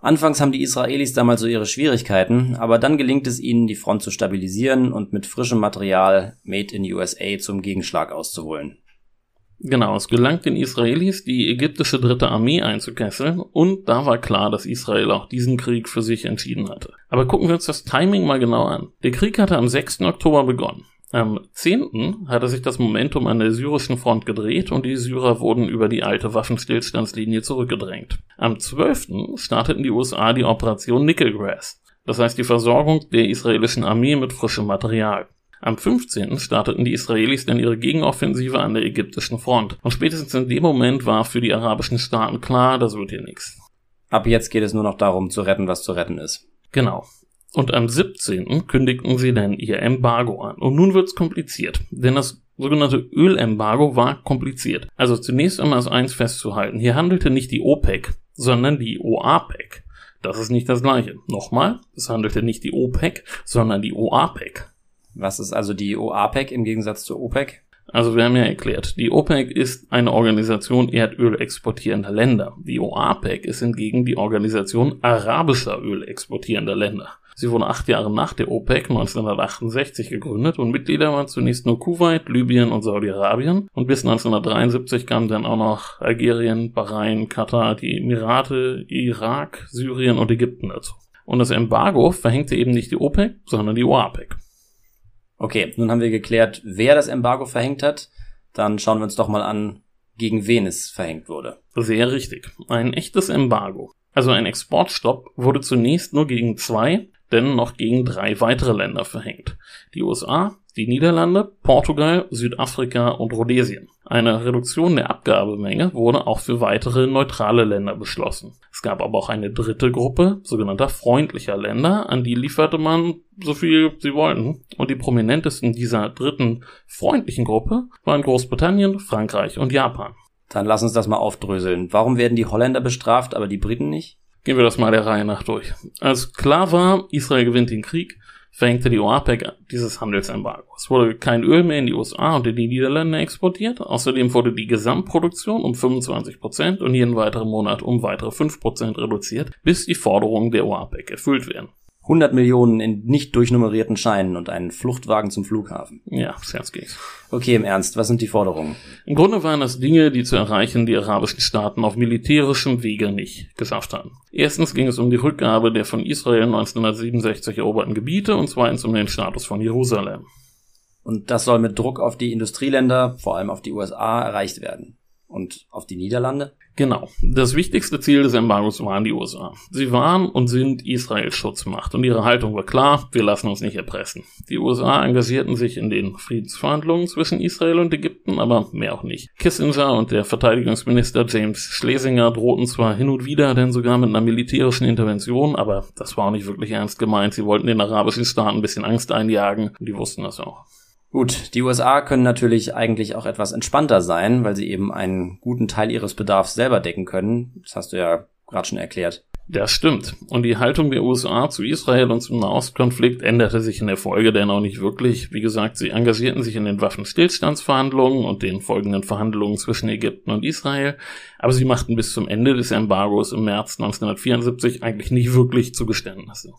Anfangs haben die Israelis damals so ihre Schwierigkeiten, aber dann gelingt es ihnen, die Front zu stabilisieren und mit frischem Material Made in USA zum Gegenschlag auszuholen. Genau, es gelangt den Israelis, die ägyptische dritte Armee einzukesseln und da war klar, dass Israel auch diesen Krieg für sich entschieden hatte. Aber gucken wir uns das Timing mal genau an. Der Krieg hatte am 6. Oktober begonnen. Am 10. hatte sich das Momentum an der syrischen Front gedreht und die Syrer wurden über die alte Waffenstillstandslinie zurückgedrängt. Am 12. starteten die USA die Operation Nickelgrass, das heißt die Versorgung der israelischen Armee mit frischem Material. Am 15. starteten die Israelis dann ihre Gegenoffensive an der ägyptischen Front. Und spätestens in dem Moment war für die arabischen Staaten klar, das wird hier nichts. Ab jetzt geht es nur noch darum zu retten, was zu retten ist. Genau. Und am 17. kündigten sie dann ihr Embargo an. Und nun wird's kompliziert, denn das sogenannte Ölembargo war kompliziert. Also zunächst einmal ist eins festzuhalten. Hier handelte nicht die OPEC, sondern die OAPEC. Das ist nicht das gleiche. Nochmal, es handelte nicht die OPEC, sondern die OAPEC. Was ist also die OAPEC im Gegensatz zur OPEC? Also wir haben ja erklärt, die OPEC ist eine Organisation Erdöl exportierender Länder. Die OAPEC ist hingegen die Organisation arabischer Öl exportierender Länder. Sie wurde acht Jahre nach der OPEC 1968 gegründet und Mitglieder waren zunächst nur Kuwait, Libyen und Saudi-Arabien und bis 1973 kamen dann auch noch Algerien, Bahrain, Katar, die Emirate, Irak, Syrien und Ägypten dazu. Und das Embargo verhängte eben nicht die OPEC, sondern die OAPEC. Okay, nun haben wir geklärt, wer das Embargo verhängt hat. Dann schauen wir uns doch mal an, gegen wen es verhängt wurde. Sehr richtig. Ein echtes Embargo. Also ein Exportstopp wurde zunächst nur gegen zwei, denn noch gegen drei weitere Länder verhängt. Die USA, die Niederlande, Portugal, Südafrika und Rhodesien. Eine Reduktion der Abgabemenge wurde auch für weitere neutrale Länder beschlossen. Es gab aber auch eine dritte Gruppe sogenannter freundlicher Länder, an die lieferte man so viel sie wollten. Und die prominentesten dieser dritten freundlichen Gruppe waren Großbritannien, Frankreich und Japan. Dann lass uns das mal aufdröseln. Warum werden die Holländer bestraft, aber die Briten nicht? Gehen wir das mal der Reihe nach durch. Als klar war, Israel gewinnt den Krieg, verhängte die OAPEC dieses Handelsembargo. Es wurde kein Öl mehr in die USA und in die Niederlande exportiert. Außerdem wurde die Gesamtproduktion um 25 Prozent und jeden weiteren Monat um weitere 5 Prozent reduziert, bis die Forderungen der OAPEC erfüllt werden. 100 Millionen in nicht durchnummerierten Scheinen und einen Fluchtwagen zum Flughafen. Ja, Scherz ging's. Okay, im Ernst, was sind die Forderungen? Im Grunde waren das Dinge, die zu erreichen die arabischen Staaten auf militärischem Wege nicht geschafft haben. Erstens ging es um die Rückgabe der von Israel 1967 eroberten Gebiete und zweitens um den Status von Jerusalem. Und das soll mit Druck auf die Industrieländer, vor allem auf die USA, erreicht werden. Und auf die Niederlande? Genau. Das wichtigste Ziel des Embargos waren die USA. Sie waren und sind Israels Schutzmacht und ihre Haltung war klar, wir lassen uns nicht erpressen. Die USA engagierten sich in den Friedensverhandlungen zwischen Israel und Ägypten, aber mehr auch nicht. Kissinger und der Verteidigungsminister James Schlesinger drohten zwar hin und wieder denn sogar mit einer militärischen Intervention, aber das war auch nicht wirklich ernst gemeint. Sie wollten den arabischen Staaten ein bisschen Angst einjagen und die wussten das auch. Gut, die USA können natürlich eigentlich auch etwas entspannter sein, weil sie eben einen guten Teil ihres Bedarfs selber decken können. Das hast du ja gerade schon erklärt. Das stimmt. Und die Haltung der USA zu Israel und zum Nahostkonflikt änderte sich in der Folge denn auch nicht wirklich. Wie gesagt, sie engagierten sich in den Waffenstillstandsverhandlungen und den folgenden Verhandlungen zwischen Ägypten und Israel, aber sie machten bis zum Ende des Embargos im März 1974 eigentlich nicht wirklich Zugeständnisse.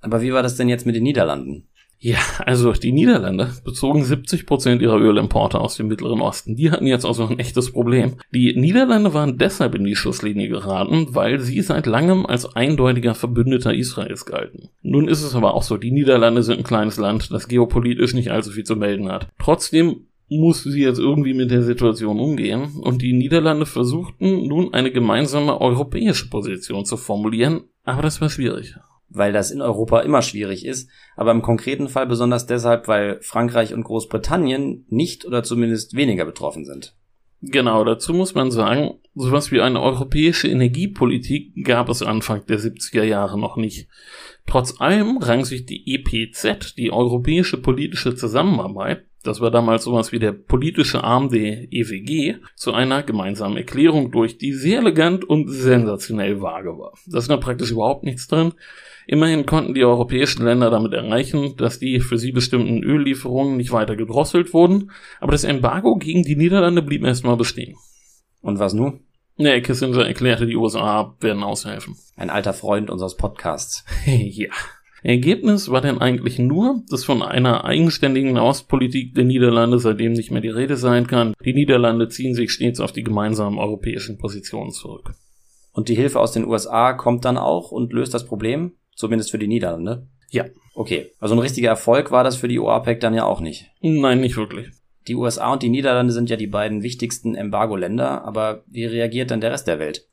Aber wie war das denn jetzt mit den Niederlanden? Ja, also die Niederlande bezogen 70 Prozent ihrer Ölimporte aus dem Mittleren Osten. Die hatten jetzt also ein echtes Problem. Die Niederlande waren deshalb in die Schusslinie geraten, weil sie seit langem als eindeutiger Verbündeter Israels galten. Nun ist es aber auch so, die Niederlande sind ein kleines Land, das geopolitisch nicht allzu viel zu melden hat. Trotzdem muss sie jetzt irgendwie mit der Situation umgehen und die Niederlande versuchten nun eine gemeinsame europäische Position zu formulieren, aber das war schwierig weil das in Europa immer schwierig ist, aber im konkreten Fall besonders deshalb, weil Frankreich und Großbritannien nicht oder zumindest weniger betroffen sind. Genau, dazu muss man sagen, sowas wie eine europäische Energiepolitik gab es Anfang der 70er Jahre noch nicht. Trotz allem rang sich die EPZ, die Europäische Politische Zusammenarbeit, das war damals sowas wie der politische Arm der EWG, zu einer gemeinsamen Erklärung durch, die sehr elegant und sensationell vage war. Da ist da praktisch überhaupt nichts drin. Immerhin konnten die europäischen Länder damit erreichen, dass die für sie bestimmten Öllieferungen nicht weiter gedrosselt wurden, aber das Embargo gegen die Niederlande blieb erstmal bestehen. Und was nun? Nee, Kissinger erklärte, die USA werden aushelfen. Ein alter Freund unseres Podcasts. ja. Ergebnis war denn eigentlich nur, dass von einer eigenständigen Ostpolitik der Niederlande seitdem nicht mehr die Rede sein kann. Die Niederlande ziehen sich stets auf die gemeinsamen europäischen Positionen zurück. Und die Hilfe aus den USA kommt dann auch und löst das Problem? Zumindest für die Niederlande? Ja. Okay, also ein richtiger Erfolg war das für die OAPEC dann ja auch nicht. Nein, nicht wirklich. Die USA und die Niederlande sind ja die beiden wichtigsten Embargo-Länder, aber wie reagiert dann der Rest der Welt?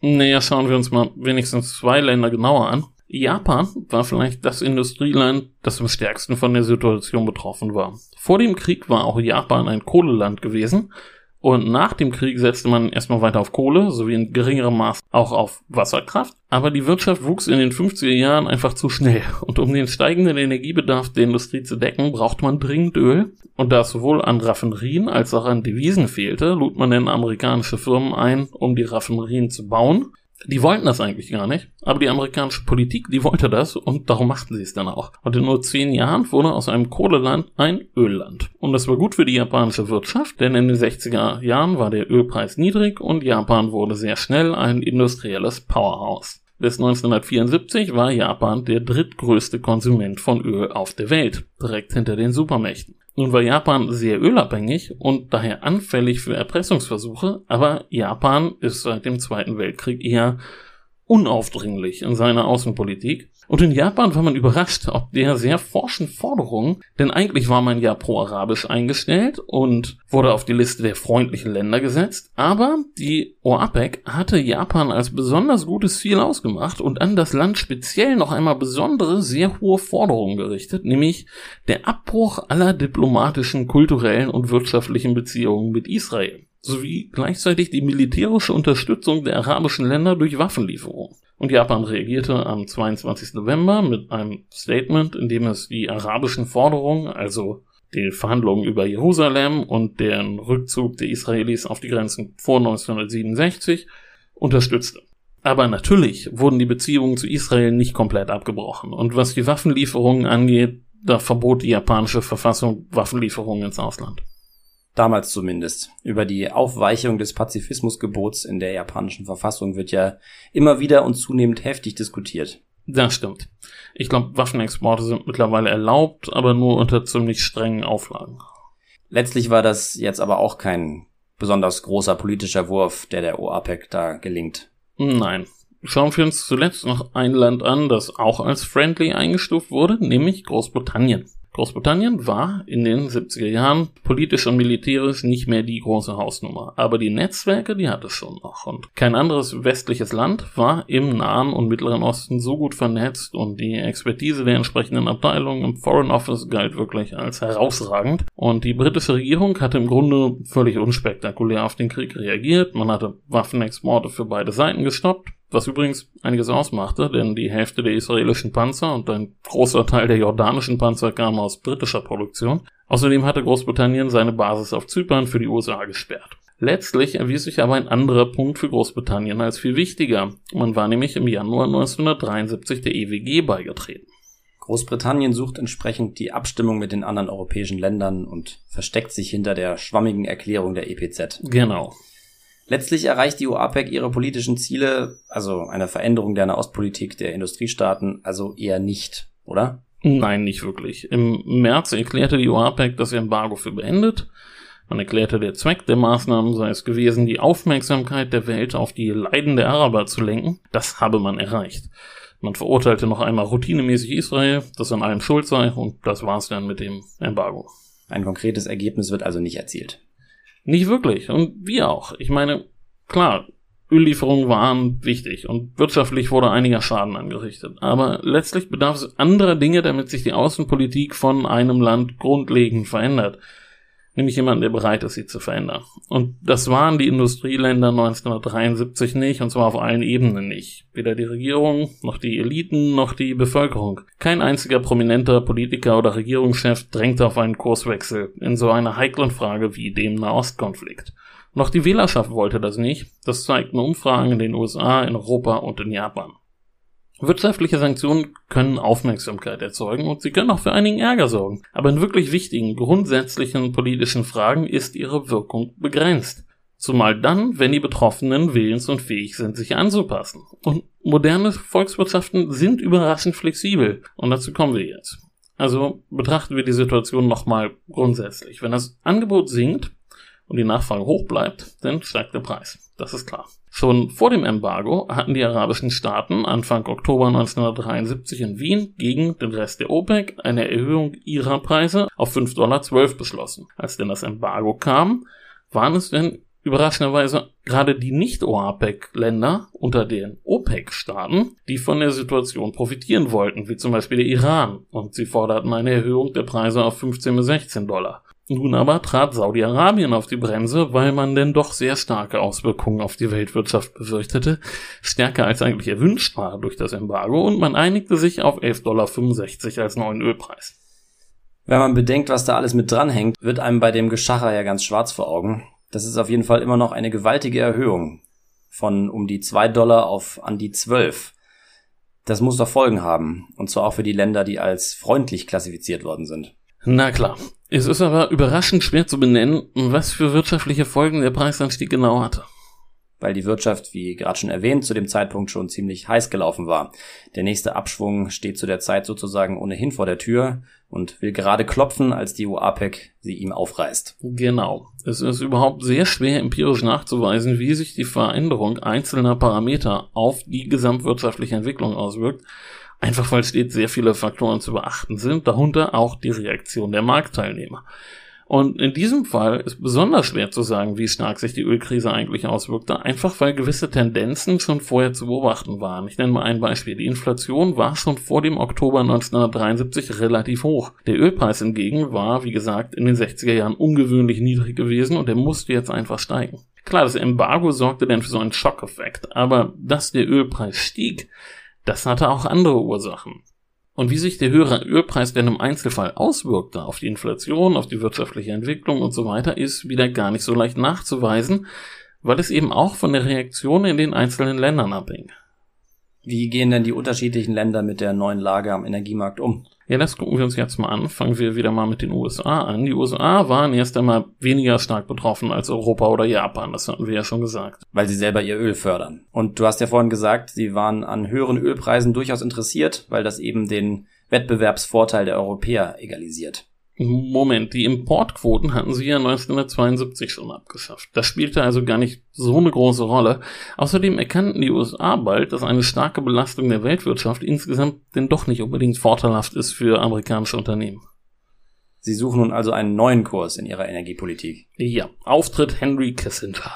Naja, schauen wir uns mal wenigstens zwei Länder genauer an. Japan war vielleicht das Industrieland, das am stärksten von der Situation betroffen war. Vor dem Krieg war auch Japan ein Kohleland gewesen und nach dem Krieg setzte man erstmal weiter auf Kohle, sowie in geringerem Maß auch auf Wasserkraft. Aber die Wirtschaft wuchs in den 50er Jahren einfach zu schnell. Und um den steigenden Energiebedarf der Industrie zu decken, braucht man dringend Öl. Und da es sowohl an Raffinerien als auch an Devisen fehlte, lud man dann amerikanische Firmen ein, um die Raffinerien zu bauen. Die wollten das eigentlich gar nicht, aber die amerikanische Politik, die wollte das und darum machten sie es dann auch. Und in nur zehn Jahren wurde aus einem Kohleland ein Ölland. Und das war gut für die japanische Wirtschaft, denn in den 60er Jahren war der Ölpreis niedrig und Japan wurde sehr schnell ein industrielles Powerhouse. Bis 1974 war Japan der drittgrößte Konsument von Öl auf der Welt, direkt hinter den Supermächten. Nun war Japan sehr ölabhängig und daher anfällig für Erpressungsversuche, aber Japan ist seit dem Zweiten Weltkrieg eher unaufdringlich in seiner Außenpolitik und in Japan war man überrascht, ob der sehr forschen Forderungen, denn eigentlich war man ja pro-arabisch eingestellt und wurde auf die Liste der freundlichen Länder gesetzt, aber die OAPEC hatte Japan als besonders gutes Ziel ausgemacht und an das Land speziell noch einmal besondere, sehr hohe Forderungen gerichtet, nämlich der Abbruch aller diplomatischen, kulturellen und wirtschaftlichen Beziehungen mit Israel sowie gleichzeitig die militärische Unterstützung der arabischen Länder durch Waffenlieferungen. Und Japan reagierte am 22. November mit einem Statement, in dem es die arabischen Forderungen, also die Verhandlungen über Jerusalem und den Rückzug der Israelis auf die Grenzen vor 1967 unterstützte. Aber natürlich wurden die Beziehungen zu Israel nicht komplett abgebrochen. Und was die Waffenlieferungen angeht, da verbot die japanische Verfassung Waffenlieferungen ins Ausland. Damals zumindest. Über die Aufweichung des Pazifismusgebots in der japanischen Verfassung wird ja immer wieder und zunehmend heftig diskutiert. Das stimmt. Ich glaube, Waffenexporte sind mittlerweile erlaubt, aber nur unter ziemlich strengen Auflagen. Letztlich war das jetzt aber auch kein besonders großer politischer Wurf, der der OAPEC da gelingt. Nein. Schauen wir uns zuletzt noch ein Land an, das auch als friendly eingestuft wurde, nämlich Großbritannien. Großbritannien war in den 70er Jahren politisch und militärisch nicht mehr die große Hausnummer, aber die Netzwerke, die hat es schon noch. Und kein anderes westliches Land war im Nahen und Mittleren Osten so gut vernetzt und die Expertise der entsprechenden Abteilungen im Foreign Office galt wirklich als herausragend. Und die britische Regierung hatte im Grunde völlig unspektakulär auf den Krieg reagiert. Man hatte Waffenexporte für beide Seiten gestoppt was übrigens einiges ausmachte, denn die Hälfte der israelischen Panzer und ein großer Teil der jordanischen Panzer kam aus britischer Produktion. Außerdem hatte Großbritannien seine Basis auf Zypern für die USA gesperrt. Letztlich erwies sich aber ein anderer Punkt für Großbritannien als viel wichtiger. Man war nämlich im Januar 1973 der EWG beigetreten. Großbritannien sucht entsprechend die Abstimmung mit den anderen europäischen Ländern und versteckt sich hinter der schwammigen Erklärung der EPZ. Genau. Letztlich erreicht die OAPEC ihre politischen Ziele, also eine Veränderung der Nahostpolitik der Industriestaaten, also eher nicht, oder? Nein, nicht wirklich. Im März erklärte die OAPEC das Embargo für beendet. Man erklärte, der Zweck der Maßnahmen sei es gewesen, die Aufmerksamkeit der Welt auf die Leiden der Araber zu lenken. Das habe man erreicht. Man verurteilte noch einmal routinemäßig Israel, das an allem schuld sei, und das war's dann mit dem Embargo. Ein konkretes Ergebnis wird also nicht erzielt. Nicht wirklich. Und wie auch. Ich meine, klar, Öllieferungen waren wichtig und wirtschaftlich wurde einiger Schaden angerichtet. Aber letztlich bedarf es anderer Dinge, damit sich die Außenpolitik von einem Land grundlegend verändert nämlich jemanden, der bereit ist, sie zu verändern. Und das waren die Industrieländer 1973 nicht, und zwar auf allen Ebenen nicht. Weder die Regierung, noch die Eliten, noch die Bevölkerung. Kein einziger prominenter Politiker oder Regierungschef drängte auf einen Kurswechsel in so einer heiklen Frage wie dem Nahostkonflikt. Noch die Wählerschaft wollte das nicht, das zeigten Umfragen in den USA, in Europa und in Japan. Wirtschaftliche Sanktionen können Aufmerksamkeit erzeugen und sie können auch für einigen Ärger sorgen. Aber in wirklich wichtigen, grundsätzlichen politischen Fragen ist ihre Wirkung begrenzt. Zumal dann, wenn die Betroffenen willens und fähig sind, sich anzupassen. Und moderne Volkswirtschaften sind überraschend flexibel. Und dazu kommen wir jetzt. Also betrachten wir die Situation nochmal grundsätzlich. Wenn das Angebot sinkt und die Nachfrage hoch bleibt, dann steigt der Preis. Das ist klar. Schon vor dem Embargo hatten die arabischen Staaten Anfang Oktober 1973 in Wien gegen den Rest der OPEC eine Erhöhung ihrer Preise auf 5,12 Dollar beschlossen. Als denn das Embargo kam, waren es denn überraschenderweise gerade die Nicht-OAPEC-Länder unter den OPEC-Staaten, die von der Situation profitieren wollten, wie zum Beispiel der Iran, und sie forderten eine Erhöhung der Preise auf 15 bis 16 Dollar. Nun aber trat Saudi-Arabien auf die Bremse, weil man denn doch sehr starke Auswirkungen auf die Weltwirtschaft befürchtete, stärker als eigentlich erwünscht war durch das Embargo, und man einigte sich auf 11,65 Dollar als neuen Ölpreis. Wenn man bedenkt, was da alles mit dranhängt, wird einem bei dem Geschacher ja ganz schwarz vor Augen. Das ist auf jeden Fall immer noch eine gewaltige Erhöhung von um die zwei Dollar auf an die zwölf. Das muss doch Folgen haben. Und zwar auch für die Länder, die als freundlich klassifiziert worden sind. Na klar. Es ist aber überraschend schwer zu benennen, was für wirtschaftliche Folgen der Preisanstieg genau hatte weil die Wirtschaft, wie gerade schon erwähnt, zu dem Zeitpunkt schon ziemlich heiß gelaufen war. Der nächste Abschwung steht zu der Zeit sozusagen ohnehin vor der Tür und will gerade klopfen, als die UAPEC sie ihm aufreißt. Genau. Es ist überhaupt sehr schwer empirisch nachzuweisen, wie sich die Veränderung einzelner Parameter auf die gesamtwirtschaftliche Entwicklung auswirkt. Einfach weil stets sehr viele Faktoren zu beachten sind, darunter auch die Reaktion der Marktteilnehmer. Und in diesem Fall ist besonders schwer zu sagen, wie stark sich die Ölkrise eigentlich auswirkte, einfach weil gewisse Tendenzen schon vorher zu beobachten waren. Ich nenne mal ein Beispiel. Die Inflation war schon vor dem Oktober 1973 relativ hoch. Der Ölpreis hingegen war, wie gesagt, in den 60er Jahren ungewöhnlich niedrig gewesen und er musste jetzt einfach steigen. Klar, das Embargo sorgte dann für so einen Schockeffekt, aber dass der Ölpreis stieg, das hatte auch andere Ursachen. Und wie sich der höhere Ölpreis denn im Einzelfall auswirkte auf die Inflation, auf die wirtschaftliche Entwicklung und so weiter, ist wieder gar nicht so leicht nachzuweisen, weil es eben auch von der Reaktion in den einzelnen Ländern abhängt. Wie gehen denn die unterschiedlichen Länder mit der neuen Lage am Energiemarkt um? Ja, das gucken wir uns jetzt mal an. Fangen wir wieder mal mit den USA an. Die USA waren erst einmal weniger stark betroffen als Europa oder Japan. Das hatten wir ja schon gesagt. Weil sie selber ihr Öl fördern. Und du hast ja vorhin gesagt, sie waren an höheren Ölpreisen durchaus interessiert, weil das eben den Wettbewerbsvorteil der Europäer egalisiert. Moment, die Importquoten hatten sie ja 1972 schon abgeschafft. Das spielte also gar nicht so eine große Rolle. Außerdem erkannten die USA bald, dass eine starke Belastung der Weltwirtschaft insgesamt denn doch nicht unbedingt vorteilhaft ist für amerikanische Unternehmen. Sie suchen nun also einen neuen Kurs in ihrer Energiepolitik. Ja, Auftritt Henry Kissinger.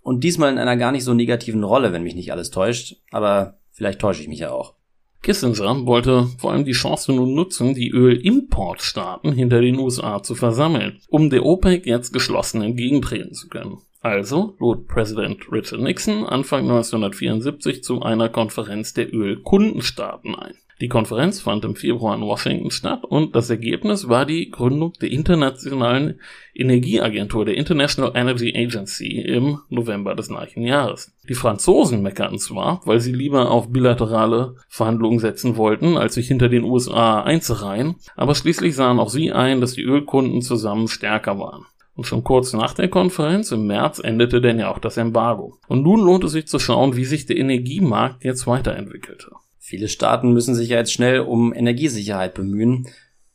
Und diesmal in einer gar nicht so negativen Rolle, wenn mich nicht alles täuscht, aber vielleicht täusche ich mich ja auch. Kissinger wollte vor allem die Chance nun nutzen, die Ölimportstaaten hinter den USA zu versammeln, um der OPEC jetzt geschlossen entgegentreten zu können. Also lud Präsident Richard Nixon Anfang 1974 zu einer Konferenz der Ölkundenstaaten ein. Die Konferenz fand im Februar in Washington statt und das Ergebnis war die Gründung der Internationalen Energieagentur, der International Energy Agency, im November des gleichen Jahres. Die Franzosen meckerten zwar, weil sie lieber auf bilaterale Verhandlungen setzen wollten, als sich hinter den USA einzureihen, aber schließlich sahen auch sie ein, dass die Ölkunden zusammen stärker waren. Und schon kurz nach der Konferenz im März endete denn ja auch das Embargo. Und nun lohnt es sich zu schauen, wie sich der Energiemarkt jetzt weiterentwickelte. Viele Staaten müssen sich ja jetzt schnell um Energiesicherheit bemühen,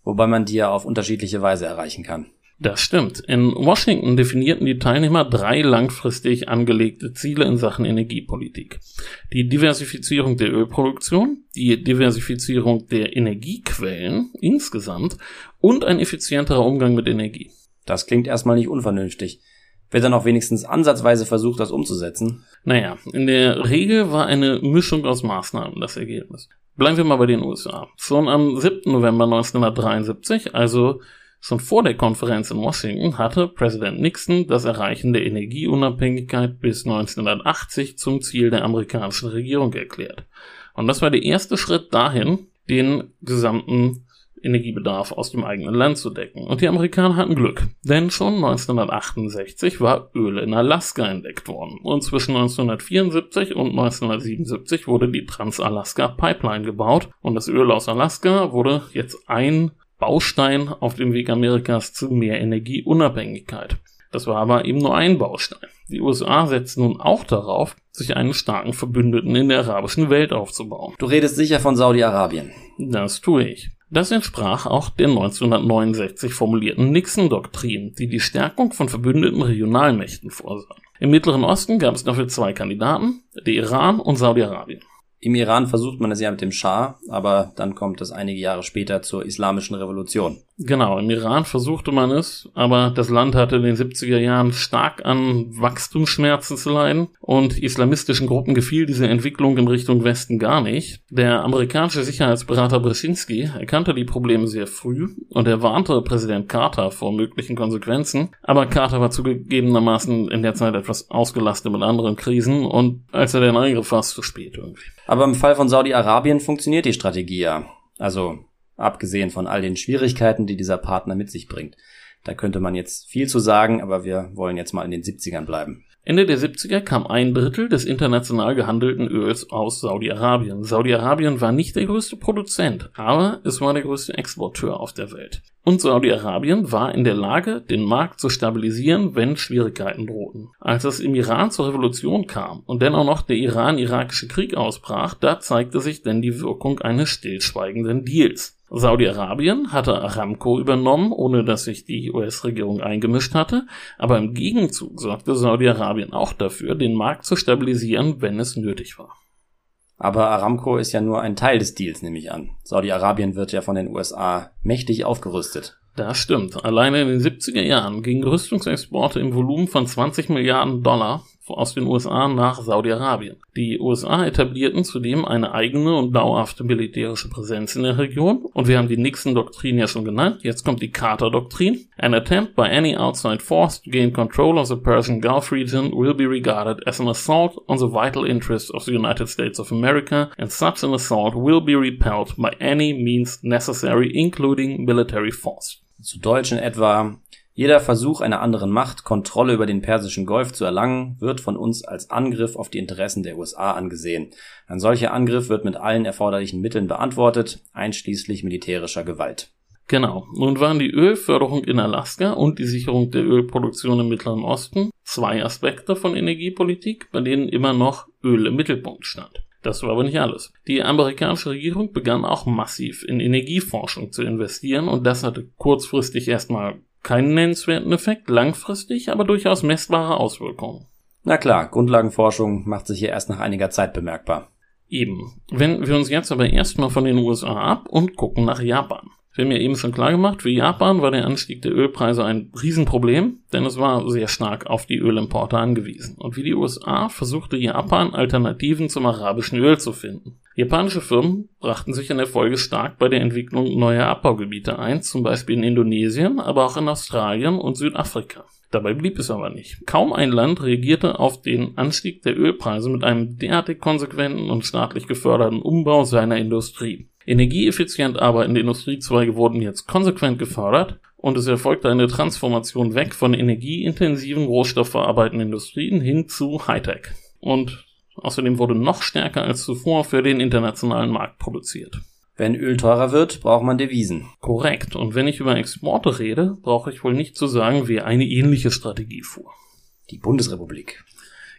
wobei man die ja auf unterschiedliche Weise erreichen kann. Das stimmt. In Washington definierten die Teilnehmer drei langfristig angelegte Ziele in Sachen Energiepolitik. Die Diversifizierung der Ölproduktion, die Diversifizierung der Energiequellen insgesamt und ein effizienterer Umgang mit Energie. Das klingt erstmal nicht unvernünftig. Wird dann auch wenigstens ansatzweise versucht, das umzusetzen? Naja, in der Regel war eine Mischung aus Maßnahmen das Ergebnis. Bleiben wir mal bei den USA. Schon am 7. November 1973, also schon vor der Konferenz in Washington, hatte Präsident Nixon das Erreichen der Energieunabhängigkeit bis 1980 zum Ziel der amerikanischen Regierung erklärt. Und das war der erste Schritt dahin, den gesamten Energiebedarf aus dem eigenen Land zu decken. Und die Amerikaner hatten Glück, denn schon 1968 war Öl in Alaska entdeckt worden. Und zwischen 1974 und 1977 wurde die Trans-Alaska Pipeline gebaut und das Öl aus Alaska wurde jetzt ein Baustein auf dem Weg Amerikas zu mehr Energieunabhängigkeit. Das war aber eben nur ein Baustein. Die USA setzten nun auch darauf, sich einen starken Verbündeten in der arabischen Welt aufzubauen. Du redest sicher von Saudi-Arabien. Das tue ich. Das entsprach auch der 1969 formulierten Nixon-Doktrin, die die Stärkung von verbündeten Regionalmächten vorsah. Im Mittleren Osten gab es dafür zwei Kandidaten, der Iran und Saudi-Arabien. Im Iran versucht man es ja mit dem Schah, aber dann kommt es einige Jahre später zur islamischen Revolution. Genau, im Iran versuchte man es, aber das Land hatte in den 70er Jahren stark an Wachstumsschmerzen zu leiden und islamistischen Gruppen gefiel diese Entwicklung in Richtung Westen gar nicht. Der amerikanische Sicherheitsberater Brzezinski erkannte die Probleme sehr früh und er warnte Präsident Carter vor möglichen Konsequenzen, aber Carter war zugegebenermaßen in der Zeit etwas ausgelastet mit anderen Krisen und als er den eingriff, war es zu spät irgendwie. Aber im Fall von Saudi-Arabien funktioniert die Strategie ja. Also abgesehen von all den Schwierigkeiten, die dieser Partner mit sich bringt. Da könnte man jetzt viel zu sagen, aber wir wollen jetzt mal in den 70ern bleiben. Ende der 70er kam ein Drittel des international gehandelten Öls aus Saudi-Arabien. Saudi-Arabien war nicht der größte Produzent, aber es war der größte Exporteur auf der Welt. Und Saudi-Arabien war in der Lage, den Markt zu stabilisieren, wenn Schwierigkeiten drohten. Als es im Iran zur Revolution kam und dann auch noch der Iran-Irakische Krieg ausbrach, da zeigte sich denn die Wirkung eines stillschweigenden Deals. Saudi-Arabien hatte Aramco übernommen, ohne dass sich die US-Regierung eingemischt hatte, aber im Gegenzug sorgte Saudi-Arabien auch dafür, den Markt zu stabilisieren, wenn es nötig war. Aber Aramco ist ja nur ein Teil des Deals, nehme ich an. Saudi-Arabien wird ja von den USA mächtig aufgerüstet. Das stimmt. Alleine in den 70er Jahren gingen Rüstungsexporte im Volumen von 20 Milliarden Dollar aus den USA nach Saudi-Arabien. Die USA etablierten zudem eine eigene und dauerhafte militärische Präsenz in der Region und wir haben die Nixon-Doktrin ja schon genannt, jetzt kommt die Carter-Doktrin. An attempt by any outside force to gain control of the Persian Gulf region will be regarded as an assault on the vital interests of the United States of America and such an assault will be repelled by any means necessary including military force. Zu Deutsch in etwa jeder Versuch einer anderen Macht, Kontrolle über den Persischen Golf zu erlangen, wird von uns als Angriff auf die Interessen der USA angesehen. Ein solcher Angriff wird mit allen erforderlichen Mitteln beantwortet, einschließlich militärischer Gewalt. Genau. Nun waren die Ölförderung in Alaska und die Sicherung der Ölproduktion im Mittleren Osten zwei Aspekte von Energiepolitik, bei denen immer noch Öl im Mittelpunkt stand. Das war aber nicht alles. Die amerikanische Regierung begann auch massiv in Energieforschung zu investieren und das hatte kurzfristig erstmal keinen nennenswerten Effekt, langfristig aber durchaus messbare Auswirkungen. Na klar, Grundlagenforschung macht sich hier erst nach einiger Zeit bemerkbar. Eben. Wenden wir uns jetzt aber erstmal von den USA ab und gucken nach Japan. Wir haben ja eben schon klar gemacht, für Japan war der Anstieg der Ölpreise ein Riesenproblem, denn es war sehr stark auf die Ölimporte angewiesen. Und wie die USA versuchte Japan Alternativen zum arabischen Öl zu finden. Japanische Firmen brachten sich in der Folge stark bei der Entwicklung neuer Abbaugebiete ein, zum Beispiel in Indonesien, aber auch in Australien und Südafrika. Dabei blieb es aber nicht. Kaum ein Land reagierte auf den Anstieg der Ölpreise mit einem derartig konsequenten und staatlich geförderten Umbau seiner Industrie. Energieeffizient arbeitende Industriezweige wurden jetzt konsequent gefördert und es erfolgte eine Transformation weg von energieintensiven rohstoffverarbeitenden Industrien hin zu Hightech. Und außerdem wurde noch stärker als zuvor für den internationalen Markt produziert. Wenn Öl teurer wird, braucht man Devisen. Korrekt. Und wenn ich über Exporte rede, brauche ich wohl nicht zu sagen, wer eine ähnliche Strategie fuhr. Die Bundesrepublik.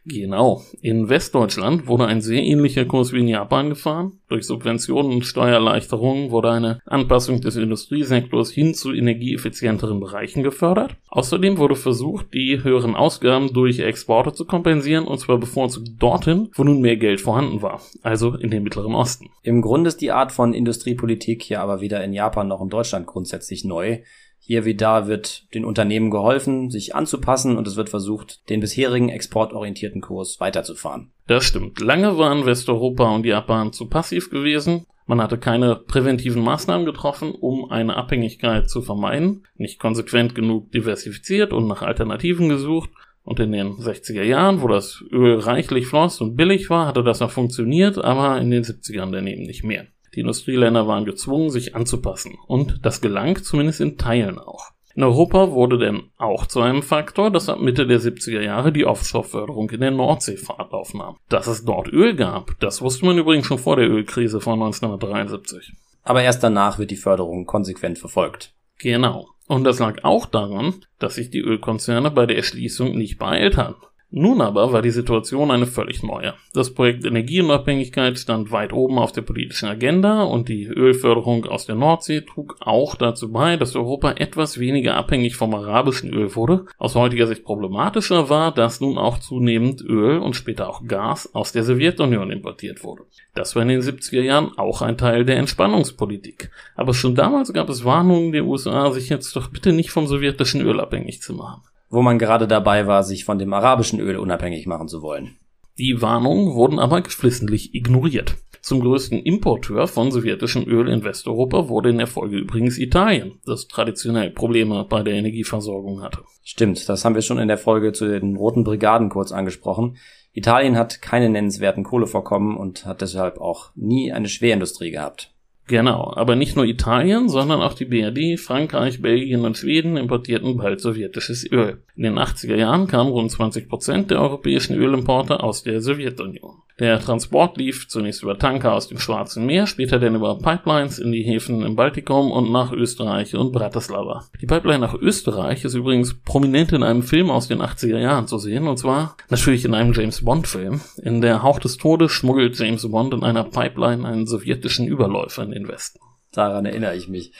Genau. In Westdeutschland wurde ein sehr ähnlicher Kurs wie in Japan gefahren. Durch Subventionen und Steuererleichterungen wurde eine Anpassung des Industriesektors hin zu energieeffizienteren Bereichen gefördert. Außerdem wurde versucht, die höheren Ausgaben durch Exporte zu kompensieren, und zwar bevorzugt dorthin, wo nun mehr Geld vorhanden war, also in den Mittleren Osten. Im Grunde ist die Art von Industriepolitik ja aber weder in Japan noch in Deutschland grundsätzlich neu. Hier wie da wird den Unternehmen geholfen, sich anzupassen und es wird versucht, den bisherigen exportorientierten Kurs weiterzufahren. Das stimmt. Lange waren Westeuropa und Japan zu passiv gewesen. Man hatte keine präventiven Maßnahmen getroffen, um eine Abhängigkeit zu vermeiden, nicht konsequent genug diversifiziert und nach Alternativen gesucht. Und in den 60er Jahren, wo das Öl reichlich floss und billig war, hatte das noch funktioniert, aber in den 70ern daneben nicht mehr. Die Industrieländer waren gezwungen, sich anzupassen. Und das gelang zumindest in Teilen auch. In Europa wurde denn auch zu einem Faktor, dass ab Mitte der 70er Jahre die Offshore-Förderung in der Nordsee Fahrt aufnahm. Dass es dort Öl gab, das wusste man übrigens schon vor der Ölkrise von 1973. Aber erst danach wird die Förderung konsequent verfolgt. Genau. Und das lag auch daran, dass sich die Ölkonzerne bei der Erschließung nicht beeilt haben. Nun aber war die Situation eine völlig neue. Das Projekt Energieunabhängigkeit stand weit oben auf der politischen Agenda und die Ölförderung aus der Nordsee trug auch dazu bei, dass Europa etwas weniger abhängig vom arabischen Öl wurde. Aus heutiger Sicht problematischer war, dass nun auch zunehmend Öl und später auch Gas aus der Sowjetunion importiert wurde. Das war in den 70er Jahren auch ein Teil der Entspannungspolitik. Aber schon damals gab es Warnungen der USA, sich jetzt doch bitte nicht vom sowjetischen Öl abhängig zu machen wo man gerade dabei war, sich von dem arabischen Öl unabhängig machen zu wollen. Die Warnungen wurden aber geflissentlich ignoriert. Zum größten Importeur von sowjetischem Öl in Westeuropa wurde in der Folge übrigens Italien, das traditionell Probleme bei der Energieversorgung hatte. Stimmt, das haben wir schon in der Folge zu den Roten Brigaden kurz angesprochen. Italien hat keine nennenswerten Kohlevorkommen und hat deshalb auch nie eine Schwerindustrie gehabt. Genau, aber nicht nur Italien, sondern auch die BRD, Frankreich, Belgien und Schweden importierten bald sowjetisches Öl. In den 80er Jahren kamen rund 20 Prozent der europäischen Ölimporte aus der Sowjetunion. Der Transport lief zunächst über Tanker aus dem Schwarzen Meer, später dann über Pipelines in die Häfen im Baltikum und nach Österreich und Bratislava. Die Pipeline nach Österreich ist übrigens prominent in einem Film aus den 80er Jahren zu sehen, und zwar natürlich in einem James Bond Film. In der Hauch des Todes schmuggelt James Bond in einer Pipeline einen sowjetischen Überläufer den Westen. Daran erinnere ich mich.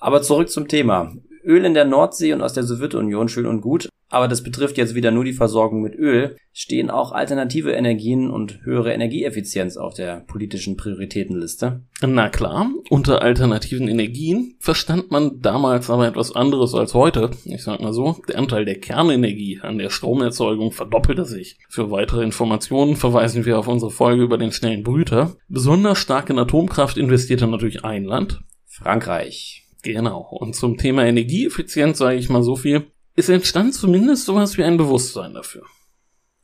Aber zurück zum Thema. Öl in der Nordsee und aus der Sowjetunion schön und gut, aber das betrifft jetzt wieder nur die Versorgung mit Öl, stehen auch alternative Energien und höhere Energieeffizienz auf der politischen Prioritätenliste. Na klar, unter alternativen Energien verstand man damals aber etwas anderes als heute. Ich sag mal so, der Anteil der Kernenergie an der Stromerzeugung verdoppelte sich. Für weitere Informationen verweisen wir auf unsere Folge über den schnellen Brüter. Besonders stark in Atomkraft investierte natürlich ein Land. Frankreich. Genau. Und zum Thema Energieeffizienz sage ich mal so viel es entstand zumindest sowas wie ein Bewusstsein dafür.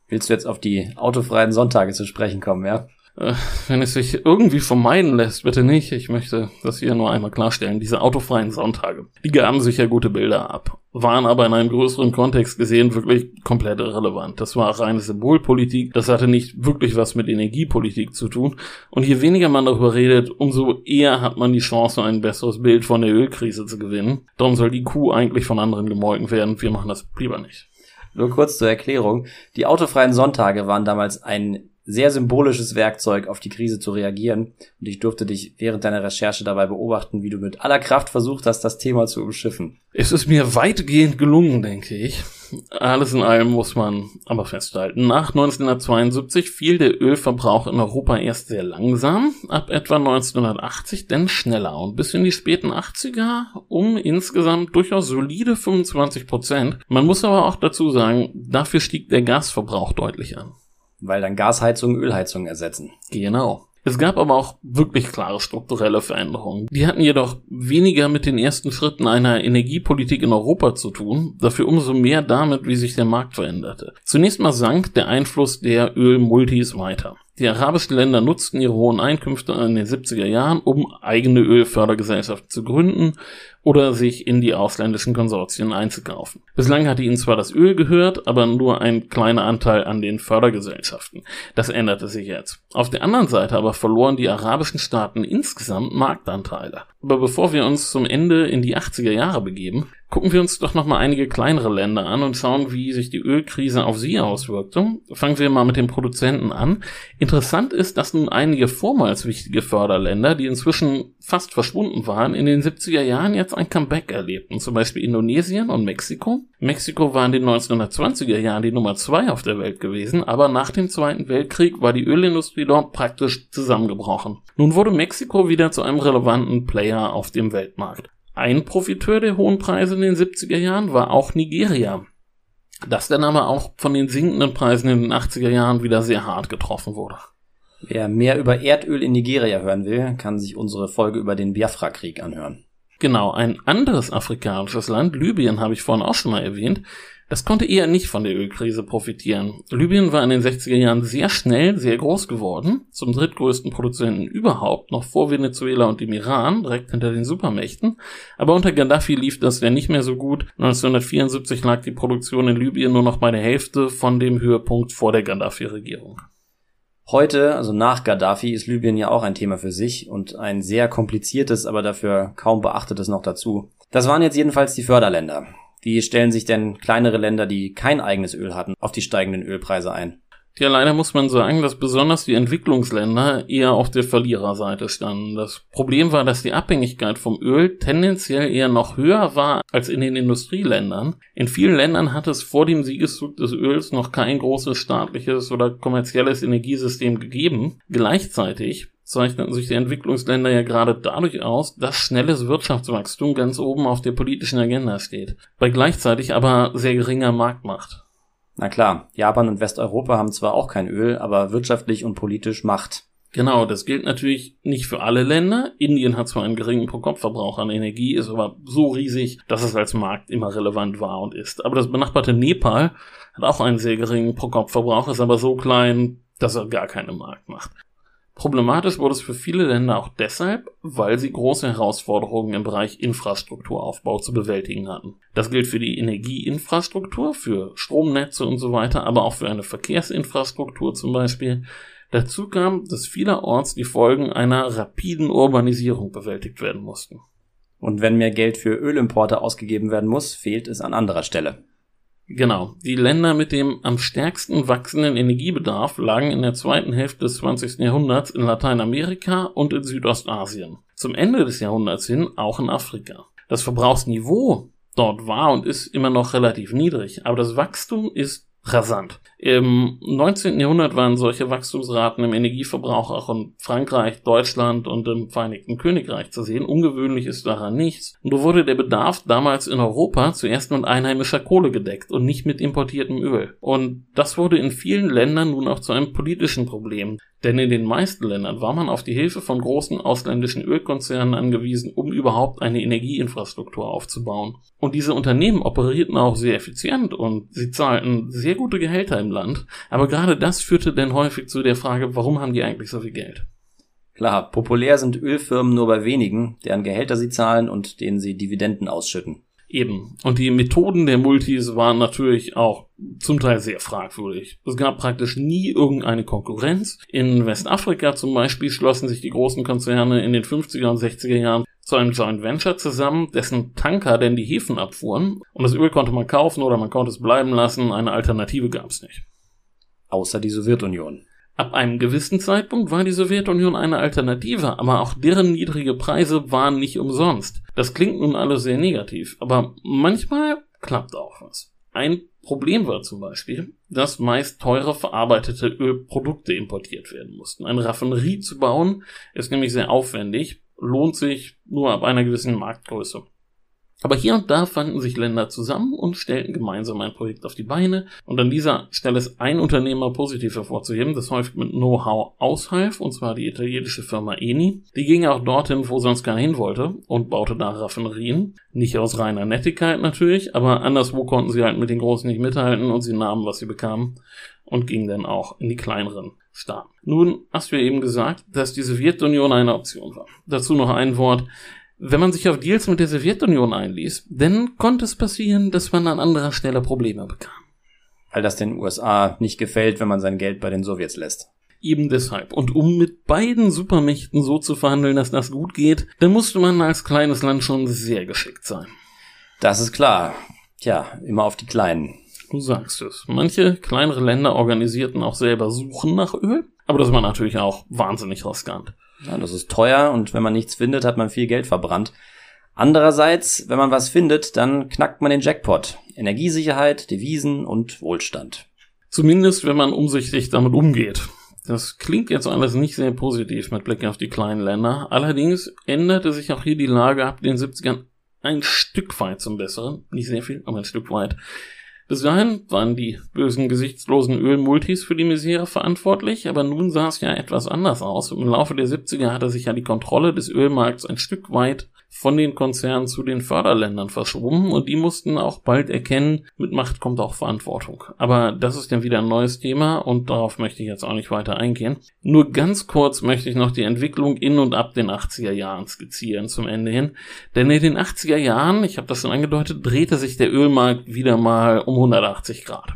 Willst du jetzt auf die autofreien Sonntage zu sprechen kommen, ja? Äh, wenn es sich irgendwie vermeiden lässt, bitte nicht. Ich möchte das hier nur einmal klarstellen. Diese autofreien Sonntage, die gaben sicher gute Bilder ab, waren aber in einem größeren Kontext gesehen wirklich komplett irrelevant. Das war reine Symbolpolitik, das hatte nicht wirklich was mit Energiepolitik zu tun. Und je weniger man darüber redet, umso eher hat man die Chance, ein besseres Bild von der Ölkrise zu gewinnen. Darum soll die Kuh eigentlich von anderen gemolken werden. Wir machen das lieber nicht. Nur kurz zur Erklärung. Die autofreien Sonntage waren damals ein sehr symbolisches Werkzeug, auf die Krise zu reagieren. Und ich durfte dich während deiner Recherche dabei beobachten, wie du mit aller Kraft versucht hast, das Thema zu umschiffen. Es ist mir weitgehend gelungen, denke ich. Alles in allem muss man aber festhalten. Nach 1972 fiel der Ölverbrauch in Europa erst sehr langsam, ab etwa 1980 denn schneller und bis in die späten 80er um insgesamt durchaus solide 25 Prozent. Man muss aber auch dazu sagen, dafür stieg der Gasverbrauch deutlich an weil dann Gasheizungen Ölheizungen ersetzen. Genau. Es gab aber auch wirklich klare strukturelle Veränderungen. Die hatten jedoch weniger mit den ersten Schritten einer Energiepolitik in Europa zu tun, dafür umso mehr damit, wie sich der Markt veränderte. Zunächst mal sank der Einfluss der Ölmultis weiter. Die arabischen Länder nutzten ihre hohen Einkünfte in den 70er Jahren, um eigene Ölfördergesellschaften zu gründen oder sich in die ausländischen Konsortien einzukaufen. Bislang hatte ihnen zwar das Öl gehört, aber nur ein kleiner Anteil an den Fördergesellschaften. Das änderte sich jetzt. Auf der anderen Seite aber verloren die arabischen Staaten insgesamt Marktanteile. Aber bevor wir uns zum Ende in die 80er Jahre begeben, Gucken wir uns doch noch mal einige kleinere Länder an und schauen, wie sich die Ölkrise auf sie auswirkte. Fangen wir mal mit den Produzenten an. Interessant ist, dass nun einige vormals wichtige Förderländer, die inzwischen fast verschwunden waren, in den 70er Jahren jetzt ein Comeback erlebten. Zum Beispiel Indonesien und Mexiko. Mexiko war in den 1920er Jahren die Nummer zwei auf der Welt gewesen, aber nach dem Zweiten Weltkrieg war die Ölindustrie dort praktisch zusammengebrochen. Nun wurde Mexiko wieder zu einem relevanten Player auf dem Weltmarkt. Ein Profiteur der hohen Preise in den 70er Jahren war auch Nigeria. Das dann aber auch von den sinkenden Preisen in den 80er Jahren wieder sehr hart getroffen wurde. Wer mehr über Erdöl in Nigeria hören will, kann sich unsere Folge über den Biafra-Krieg anhören. Genau, ein anderes afrikanisches Land, Libyen, habe ich vorhin auch schon mal erwähnt, das konnte eher nicht von der Ölkrise profitieren. Libyen war in den 60er Jahren sehr schnell sehr groß geworden, zum drittgrößten Produzenten überhaupt, noch vor Venezuela und dem Iran, direkt hinter den Supermächten. Aber unter Gaddafi lief das ja nicht mehr so gut. 1974 lag die Produktion in Libyen nur noch bei der Hälfte von dem Höhepunkt vor der Gaddafi-Regierung. Heute, also nach Gaddafi, ist Libyen ja auch ein Thema für sich und ein sehr kompliziertes, aber dafür kaum beachtetes noch dazu. Das waren jetzt jedenfalls die Förderländer. Wie stellen sich denn kleinere Länder, die kein eigenes Öl hatten, auf die steigenden Ölpreise ein? Ja, leider muss man sagen, dass besonders die Entwicklungsländer eher auf der Verliererseite standen. Das Problem war, dass die Abhängigkeit vom Öl tendenziell eher noch höher war als in den Industrieländern. In vielen Ländern hat es vor dem Siegeszug des Öls noch kein großes staatliches oder kommerzielles Energiesystem gegeben. Gleichzeitig zeichneten sich die Entwicklungsländer ja gerade dadurch aus, dass schnelles Wirtschaftswachstum ganz oben auf der politischen Agenda steht, bei gleichzeitig aber sehr geringer Marktmacht. Na klar, Japan und Westeuropa haben zwar auch kein Öl, aber wirtschaftlich und politisch Macht. Genau, das gilt natürlich nicht für alle Länder. Indien hat zwar einen geringen Pro-Kopf-Verbrauch an Energie, ist aber so riesig, dass es als Markt immer relevant war und ist. Aber das benachbarte Nepal hat auch einen sehr geringen Pro-Kopf-Verbrauch, ist aber so klein, dass er gar keine Markt macht. Problematisch wurde es für viele Länder auch deshalb, weil sie große Herausforderungen im Bereich Infrastrukturaufbau zu bewältigen hatten. Das gilt für die Energieinfrastruktur, für Stromnetze und so weiter, aber auch für eine Verkehrsinfrastruktur zum Beispiel. Dazu kam, dass vielerorts die Folgen einer rapiden Urbanisierung bewältigt werden mussten. Und wenn mehr Geld für Ölimporte ausgegeben werden muss, fehlt es an anderer Stelle. Genau. Die Länder mit dem am stärksten wachsenden Energiebedarf lagen in der zweiten Hälfte des 20. Jahrhunderts in Lateinamerika und in Südostasien. Zum Ende des Jahrhunderts hin auch in Afrika. Das Verbrauchsniveau dort war und ist immer noch relativ niedrig, aber das Wachstum ist rasant. Im 19. Jahrhundert waren solche Wachstumsraten im Energieverbrauch auch in Frankreich, Deutschland und im Vereinigten Königreich zu sehen. Ungewöhnlich ist daran nichts. Nur wurde der Bedarf damals in Europa zuerst mit einheimischer Kohle gedeckt und nicht mit importiertem Öl. Und das wurde in vielen Ländern nun auch zu einem politischen Problem. Denn in den meisten Ländern war man auf die Hilfe von großen ausländischen Ölkonzernen angewiesen, um überhaupt eine Energieinfrastruktur aufzubauen. Und diese Unternehmen operierten auch sehr effizient und sie zahlten sehr gute Gehälter im Land. Aber gerade das führte dann häufig zu der Frage, warum haben die eigentlich so viel Geld? Klar, populär sind Ölfirmen nur bei wenigen, deren Gehälter sie zahlen und denen sie Dividenden ausschütten. Eben. Und die Methoden der Multis waren natürlich auch zum Teil sehr fragwürdig. Es gab praktisch nie irgendeine Konkurrenz. In Westafrika zum Beispiel schlossen sich die großen Konzerne in den 50er und 60er Jahren zu einem Joint Venture zusammen, dessen Tanker denn die Häfen abfuhren. Und das Öl konnte man kaufen oder man konnte es bleiben lassen. Eine Alternative gab es nicht. Außer die Sowjetunion. Ab einem gewissen Zeitpunkt war die Sowjetunion eine Alternative, aber auch deren niedrige Preise waren nicht umsonst. Das klingt nun alles sehr negativ, aber manchmal klappt auch was. Ein Problem war zum Beispiel, dass meist teure verarbeitete Ölprodukte importiert werden mussten. Eine Raffinerie zu bauen ist nämlich sehr aufwendig, lohnt sich nur ab einer gewissen Marktgröße. Aber hier und da fanden sich Länder zusammen und stellten gemeinsam ein Projekt auf die Beine. Und an dieser Stelle ist ein Unternehmer positiv hervorzuheben, das häufig mit Know-how aushalf, und zwar die italienische Firma Eni. Die ging auch dorthin, wo sonst keiner hin wollte, und baute da Raffinerien. Nicht aus reiner Nettigkeit natürlich, aber anderswo konnten sie halt mit den Großen nicht mithalten und sie nahmen, was sie bekamen, und gingen dann auch in die kleineren Staaten. Nun hast du ja eben gesagt, dass die Sowjetunion eine Option war. Dazu noch ein Wort. Wenn man sich auf Deals mit der Sowjetunion einließ, dann konnte es passieren, dass man an anderer Stelle Probleme bekam. Weil das den USA nicht gefällt, wenn man sein Geld bei den Sowjets lässt. Eben deshalb. Und um mit beiden Supermächten so zu verhandeln, dass das gut geht, dann musste man als kleines Land schon sehr geschickt sein. Das ist klar. Tja, immer auf die Kleinen. Du sagst es. Manche kleinere Länder organisierten auch selber Suchen nach Öl, aber das war natürlich auch wahnsinnig riskant. Ja, das ist teuer und wenn man nichts findet, hat man viel Geld verbrannt. Andererseits, wenn man was findet, dann knackt man den Jackpot. Energiesicherheit, Devisen und Wohlstand. Zumindest, wenn man umsichtig damit umgeht. Das klingt jetzt alles nicht sehr positiv mit Blick auf die kleinen Länder. Allerdings änderte sich auch hier die Lage ab den 70ern ein Stück weit zum Besseren. Nicht sehr viel, aber ein Stück weit. Bis dahin waren die bösen, gesichtslosen Ölmultis für die Misere verantwortlich, aber nun sah es ja etwas anders aus. Im Laufe der 70er hatte sich ja die Kontrolle des Ölmarkts ein Stück weit von den Konzernen zu den Förderländern verschoben und die mussten auch bald erkennen, mit Macht kommt auch Verantwortung. Aber das ist dann wieder ein neues Thema und darauf möchte ich jetzt auch nicht weiter eingehen. Nur ganz kurz möchte ich noch die Entwicklung in und ab den 80er Jahren skizzieren zum Ende hin. Denn in den 80er Jahren, ich habe das schon angedeutet, drehte sich der Ölmarkt wieder mal um 180 Grad.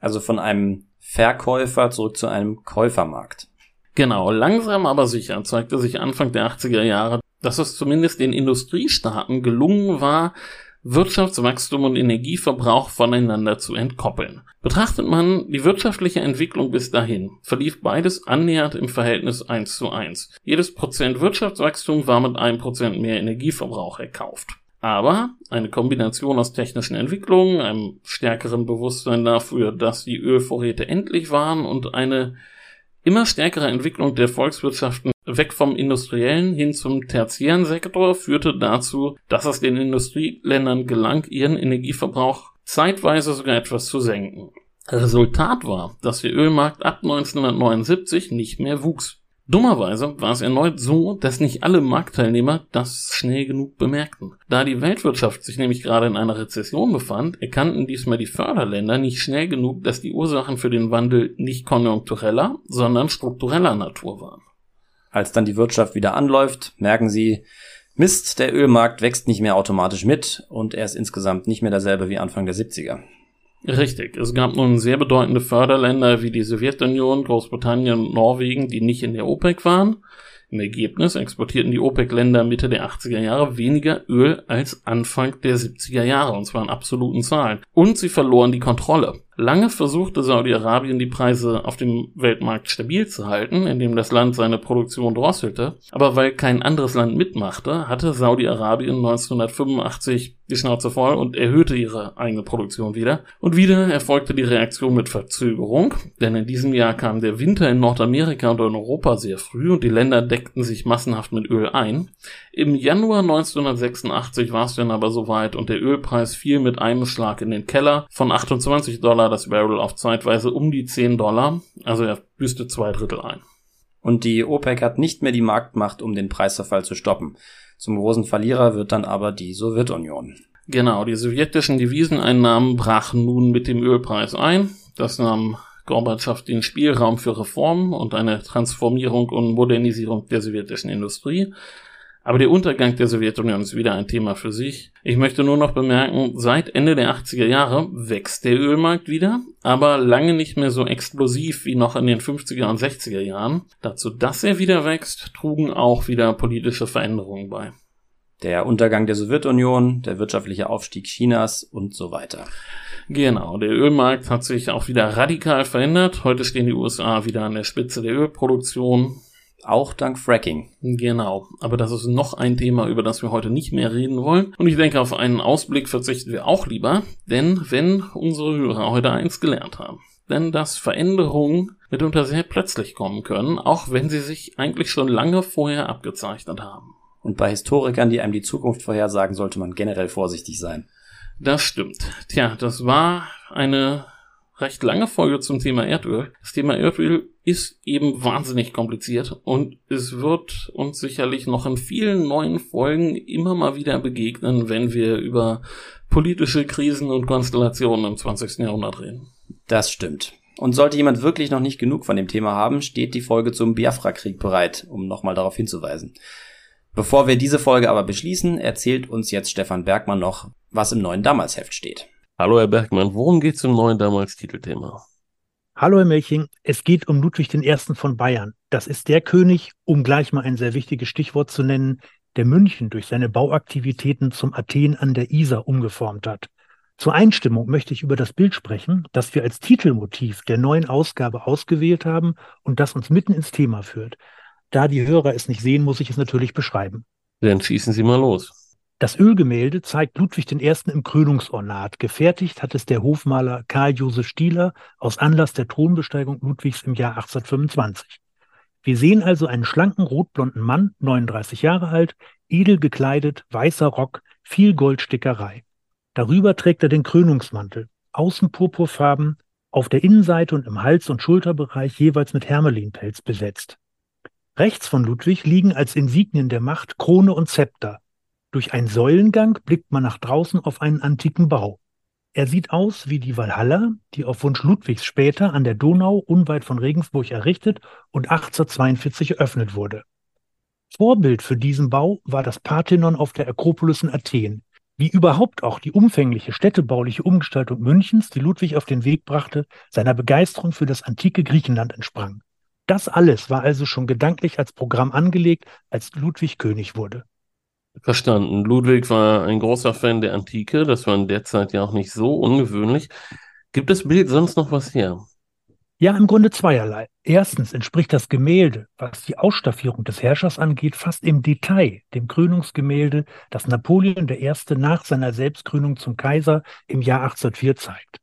Also von einem Verkäufer zurück zu einem Käufermarkt. Genau, langsam aber sicher zeigte sich Anfang der 80er Jahre, dass es zumindest den Industriestaaten gelungen war, Wirtschaftswachstum und Energieverbrauch voneinander zu entkoppeln. Betrachtet man die wirtschaftliche Entwicklung bis dahin, verlief beides annähernd im Verhältnis 1 zu 1. Jedes Prozent Wirtschaftswachstum war mit einem Prozent mehr Energieverbrauch erkauft. Aber eine Kombination aus technischen Entwicklungen, einem stärkeren Bewusstsein dafür, dass die Ölvorräte endlich waren und eine immer stärkere Entwicklung der Volkswirtschaften weg vom industriellen hin zum tertiären Sektor führte dazu, dass es den Industrieländern gelang, ihren Energieverbrauch zeitweise sogar etwas zu senken. Resultat war, dass der Ölmarkt ab 1979 nicht mehr wuchs. Dummerweise war es erneut so, dass nicht alle Marktteilnehmer das schnell genug bemerkten. Da die Weltwirtschaft sich nämlich gerade in einer Rezession befand, erkannten diesmal die Förderländer nicht schnell genug, dass die Ursachen für den Wandel nicht konjunktureller, sondern struktureller Natur waren. Als dann die Wirtschaft wieder anläuft, merken sie, Mist, der Ölmarkt wächst nicht mehr automatisch mit und er ist insgesamt nicht mehr derselbe wie Anfang der 70er. Richtig. Es gab nun sehr bedeutende Förderländer wie die Sowjetunion, Großbritannien und Norwegen, die nicht in der OPEC waren. Im Ergebnis exportierten die OPEC-Länder Mitte der 80er Jahre weniger Öl als Anfang der 70er Jahre, und zwar in absoluten Zahlen. Und sie verloren die Kontrolle. Lange versuchte Saudi-Arabien die Preise auf dem Weltmarkt stabil zu halten, indem das Land seine Produktion drosselte. Aber weil kein anderes Land mitmachte, hatte Saudi-Arabien 1985 die Schnauze voll und erhöhte ihre eigene Produktion wieder. Und wieder erfolgte die Reaktion mit Verzögerung, denn in diesem Jahr kam der Winter in Nordamerika und in Europa sehr früh und die Länder deckten sich massenhaft mit Öl ein. Im Januar 1986 war es dann aber soweit und der Ölpreis fiel mit einem Schlag in den Keller von 28 Dollar Dollar das Barrel auf zeitweise um die 10 Dollar. Also er büßte zwei Drittel ein. Und die OPEC hat nicht mehr die Marktmacht, um den Preisverfall zu stoppen. Zum großen Verlierer wird dann aber die Sowjetunion. Genau, die sowjetischen Deviseneinnahmen brachen nun mit dem Ölpreis ein. Das nahm Gorbatschow den Spielraum für Reformen und eine Transformierung und Modernisierung der sowjetischen Industrie. Aber der Untergang der Sowjetunion ist wieder ein Thema für sich. Ich möchte nur noch bemerken, seit Ende der 80er Jahre wächst der Ölmarkt wieder, aber lange nicht mehr so explosiv wie noch in den 50er und 60er Jahren. Dazu, dass er wieder wächst, trugen auch wieder politische Veränderungen bei. Der Untergang der Sowjetunion, der wirtschaftliche Aufstieg Chinas und so weiter. Genau, der Ölmarkt hat sich auch wieder radikal verändert. Heute stehen die USA wieder an der Spitze der Ölproduktion. Auch dank Fracking. Genau, aber das ist noch ein Thema, über das wir heute nicht mehr reden wollen. Und ich denke, auf einen Ausblick verzichten wir auch lieber, denn wenn unsere Hörer heute eins gelernt haben, denn dass Veränderungen mitunter sehr plötzlich kommen können, auch wenn sie sich eigentlich schon lange vorher abgezeichnet haben. Und bei Historikern, die einem die Zukunft vorhersagen, sollte man generell vorsichtig sein. Das stimmt. Tja, das war eine recht lange Folge zum Thema Erdöl. Das Thema Erdöl ist eben wahnsinnig kompliziert und es wird uns sicherlich noch in vielen neuen Folgen immer mal wieder begegnen, wenn wir über politische Krisen und Konstellationen im 20. Jahrhundert reden. Das stimmt. Und sollte jemand wirklich noch nicht genug von dem Thema haben, steht die Folge zum Biafra-Krieg bereit, um nochmal darauf hinzuweisen. Bevor wir diese Folge aber beschließen, erzählt uns jetzt Stefan Bergmann noch, was im neuen Damalsheft steht. Hallo Herr Bergmann, worum geht's im neuen damals Titelthema? Hallo Herr Melching, es geht um Ludwig I. von Bayern. Das ist der König, um gleich mal ein sehr wichtiges Stichwort zu nennen, der München durch seine Bauaktivitäten zum Athen an der Isar umgeformt hat. Zur Einstimmung möchte ich über das Bild sprechen, das wir als Titelmotiv der neuen Ausgabe ausgewählt haben und das uns mitten ins Thema führt. Da die Hörer es nicht sehen, muss ich es natürlich beschreiben. Dann schießen Sie mal los. Das Ölgemälde zeigt Ludwig I. im Krönungsornat. Gefertigt hat es der Hofmaler Karl Josef Stieler aus Anlass der Thronbesteigung Ludwigs im Jahr 1825. Wir sehen also einen schlanken rotblonden Mann, 39 Jahre alt, edel gekleidet, weißer Rock, viel Goldstickerei. Darüber trägt er den Krönungsmantel, außen purpurfarben, auf der Innenseite und im Hals- und Schulterbereich jeweils mit Hermelinpelz besetzt. Rechts von Ludwig liegen als Insignien der Macht Krone und Zepter, durch einen Säulengang blickt man nach draußen auf einen antiken Bau. Er sieht aus wie die Walhalla, die auf Wunsch Ludwigs später an der Donau unweit von Regensburg errichtet und 1842 eröffnet wurde. Vorbild für diesen Bau war das Parthenon auf der Akropolis in Athen. wie überhaupt auch die umfängliche städtebauliche Umgestaltung Münchens, die Ludwig auf den Weg brachte, seiner Begeisterung für das antike Griechenland entsprang. Das alles war also schon gedanklich als Programm angelegt, als Ludwig König wurde. Verstanden. Ludwig war ein großer Fan der Antike, das war in der Zeit ja auch nicht so ungewöhnlich. Gibt das Bild sonst noch was her? Ja, im Grunde zweierlei. Erstens entspricht das Gemälde, was die Ausstaffierung des Herrschers angeht, fast im Detail dem Krönungsgemälde, das Napoleon I. nach seiner Selbstkrönung zum Kaiser im Jahr 1804 zeigt.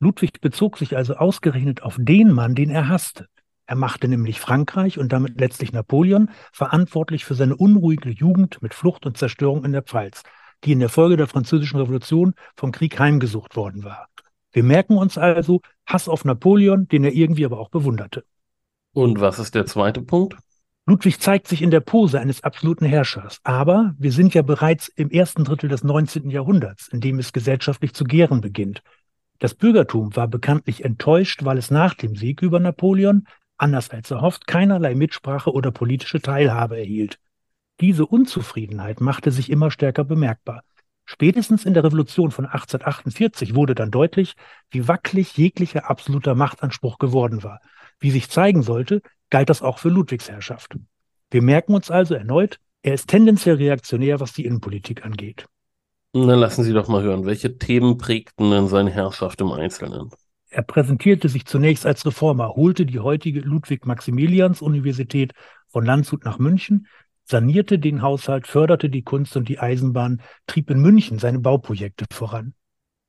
Ludwig bezog sich also ausgerechnet auf den Mann, den er hasste. Er machte nämlich Frankreich und damit letztlich Napoleon verantwortlich für seine unruhige Jugend mit Flucht und Zerstörung in der Pfalz, die in der Folge der Französischen Revolution vom Krieg heimgesucht worden war. Wir merken uns also Hass auf Napoleon, den er irgendwie aber auch bewunderte. Und was ist der zweite Punkt? Ludwig zeigt sich in der Pose eines absoluten Herrschers. Aber wir sind ja bereits im ersten Drittel des 19. Jahrhunderts, in dem es gesellschaftlich zu gären beginnt. Das Bürgertum war bekanntlich enttäuscht, weil es nach dem Sieg über Napoleon, anders als erhofft, keinerlei Mitsprache oder politische Teilhabe erhielt. Diese Unzufriedenheit machte sich immer stärker bemerkbar. Spätestens in der Revolution von 1848 wurde dann deutlich, wie wackelig jeglicher absoluter Machtanspruch geworden war. Wie sich zeigen sollte, galt das auch für Ludwigs Herrschaft. Wir merken uns also erneut, er ist tendenziell reaktionär, was die Innenpolitik angeht. Na, lassen Sie doch mal hören, welche Themen prägten denn seine Herrschaft im Einzelnen? Er präsentierte sich zunächst als Reformer, holte die heutige Ludwig-Maximilians-Universität von Landshut nach München, sanierte den Haushalt, förderte die Kunst und die Eisenbahn, trieb in München seine Bauprojekte voran.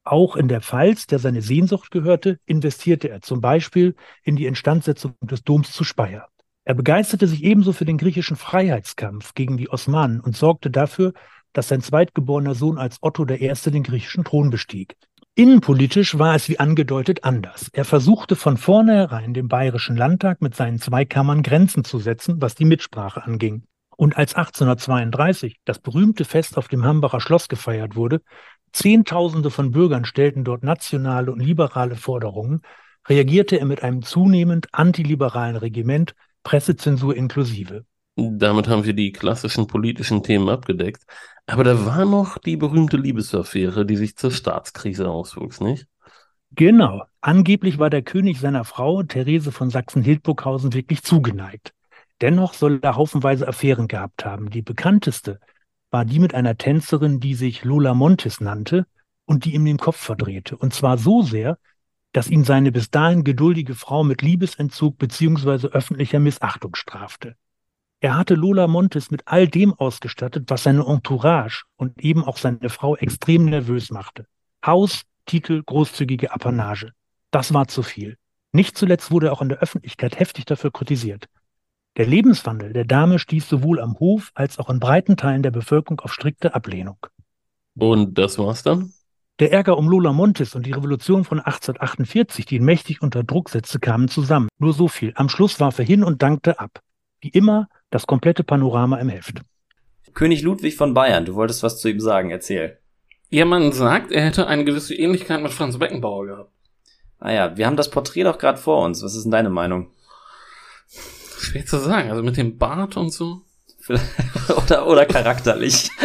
Auch in der Pfalz, der seine Sehnsucht gehörte, investierte er zum Beispiel in die Instandsetzung des Doms zu Speyer. Er begeisterte sich ebenso für den griechischen Freiheitskampf gegen die Osmanen und sorgte dafür, dass sein zweitgeborener Sohn als Otto I. den griechischen Thron bestieg. Innenpolitisch war es wie angedeutet anders. Er versuchte von vornherein dem Bayerischen Landtag mit seinen zwei Kammern Grenzen zu setzen, was die Mitsprache anging. Und als 1832 das berühmte Fest auf dem Hambacher Schloss gefeiert wurde, Zehntausende von Bürgern stellten dort nationale und liberale Forderungen, reagierte er mit einem zunehmend antiliberalen Regiment, Pressezensur inklusive. Damit haben wir die klassischen politischen Themen abgedeckt. Aber da war noch die berühmte Liebesaffäre, die sich zur Staatskrise auswuchs, nicht? Genau. Angeblich war der König seiner Frau, Therese von Sachsen-Hildburghausen, wirklich zugeneigt. Dennoch soll er haufenweise Affären gehabt haben. Die bekannteste war die mit einer Tänzerin, die sich Lola Montes nannte und die ihm den Kopf verdrehte. Und zwar so sehr, dass ihn seine bis dahin geduldige Frau mit Liebesentzug beziehungsweise öffentlicher Missachtung strafte. Er hatte Lola Montes mit all dem ausgestattet, was seine Entourage und eben auch seine Frau extrem nervös machte. Haus, Titel, großzügige Apanage. Das war zu viel. Nicht zuletzt wurde er auch in der Öffentlichkeit heftig dafür kritisiert. Der Lebenswandel der Dame stieß sowohl am Hof als auch in breiten Teilen der Bevölkerung auf strikte Ablehnung. Und das war's dann? Der Ärger um Lola Montes und die Revolution von 1848, die ihn mächtig unter Druck setzte, kamen zusammen. Nur so viel. Am Schluss warf er hin und dankte ab. Wie immer das komplette Panorama im Heft. König Ludwig von Bayern, du wolltest was zu ihm sagen, erzähl. Ja, man sagt, er hätte eine gewisse Ähnlichkeit mit Franz Beckenbauer gehabt. Ah ja, wir haben das Porträt doch gerade vor uns. Was ist denn deine Meinung? Schwer zu sagen, also mit dem Bart und so. oder, oder charakterlich.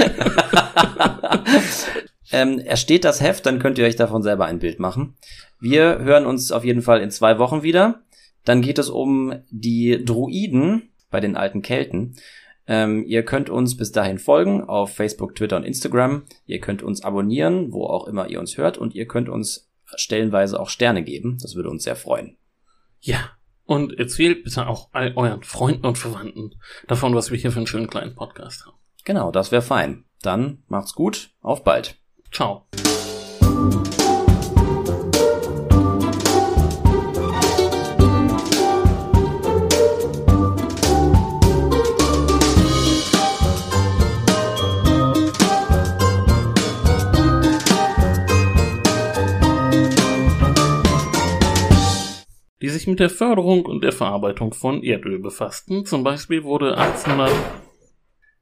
ähm, ersteht das Heft, dann könnt ihr euch davon selber ein Bild machen. Wir hören uns auf jeden Fall in zwei Wochen wieder. Dann geht es um die Druiden bei den alten Kelten. Ähm, ihr könnt uns bis dahin folgen auf Facebook, Twitter und Instagram. Ihr könnt uns abonnieren, wo auch immer ihr uns hört. Und ihr könnt uns stellenweise auch Sterne geben. Das würde uns sehr freuen. Ja, und erzählt bitte auch all euren Freunden und Verwandten davon, was wir hier für einen schönen kleinen Podcast haben. Genau, das wäre fein. Dann macht's gut, auf bald. Ciao. Sich mit der Förderung und der Verarbeitung von Erdöl befassten. Zum Beispiel wurde 1800...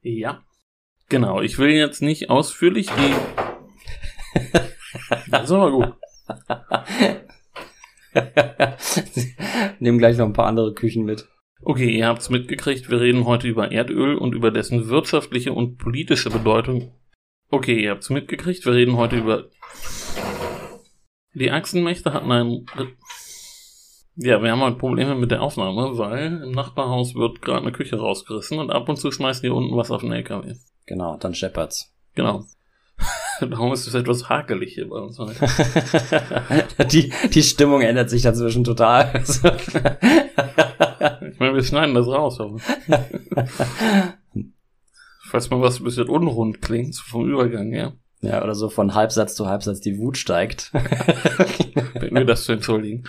Ja, genau. Ich will jetzt nicht ausführlich die... das ist aber gut. Nehmen gleich noch ein paar andere Küchen mit. Okay, ihr habt's mitgekriegt, wir reden heute über Erdöl und über dessen wirtschaftliche und politische Bedeutung Okay, ihr habt's mitgekriegt. Wir reden heute über. Die Achsenmächte hatten ein. Ja, wir haben halt Probleme mit der Aufnahme, weil im Nachbarhaus wird gerade eine Küche rausgerissen und ab und zu schmeißen die unten was auf den LKW. Genau, dann scheppert's. Genau. Darum ist es etwas hakelig hier bei uns die, die Stimmung ändert sich dazwischen total. ich meine, wir schneiden das raus, aber. Falls mal was ein bisschen unrund klingt, vom Übergang her. Ja, oder so von Halbsatz zu Halbsatz die Wut steigt. Bin mir das zu entschuldigen.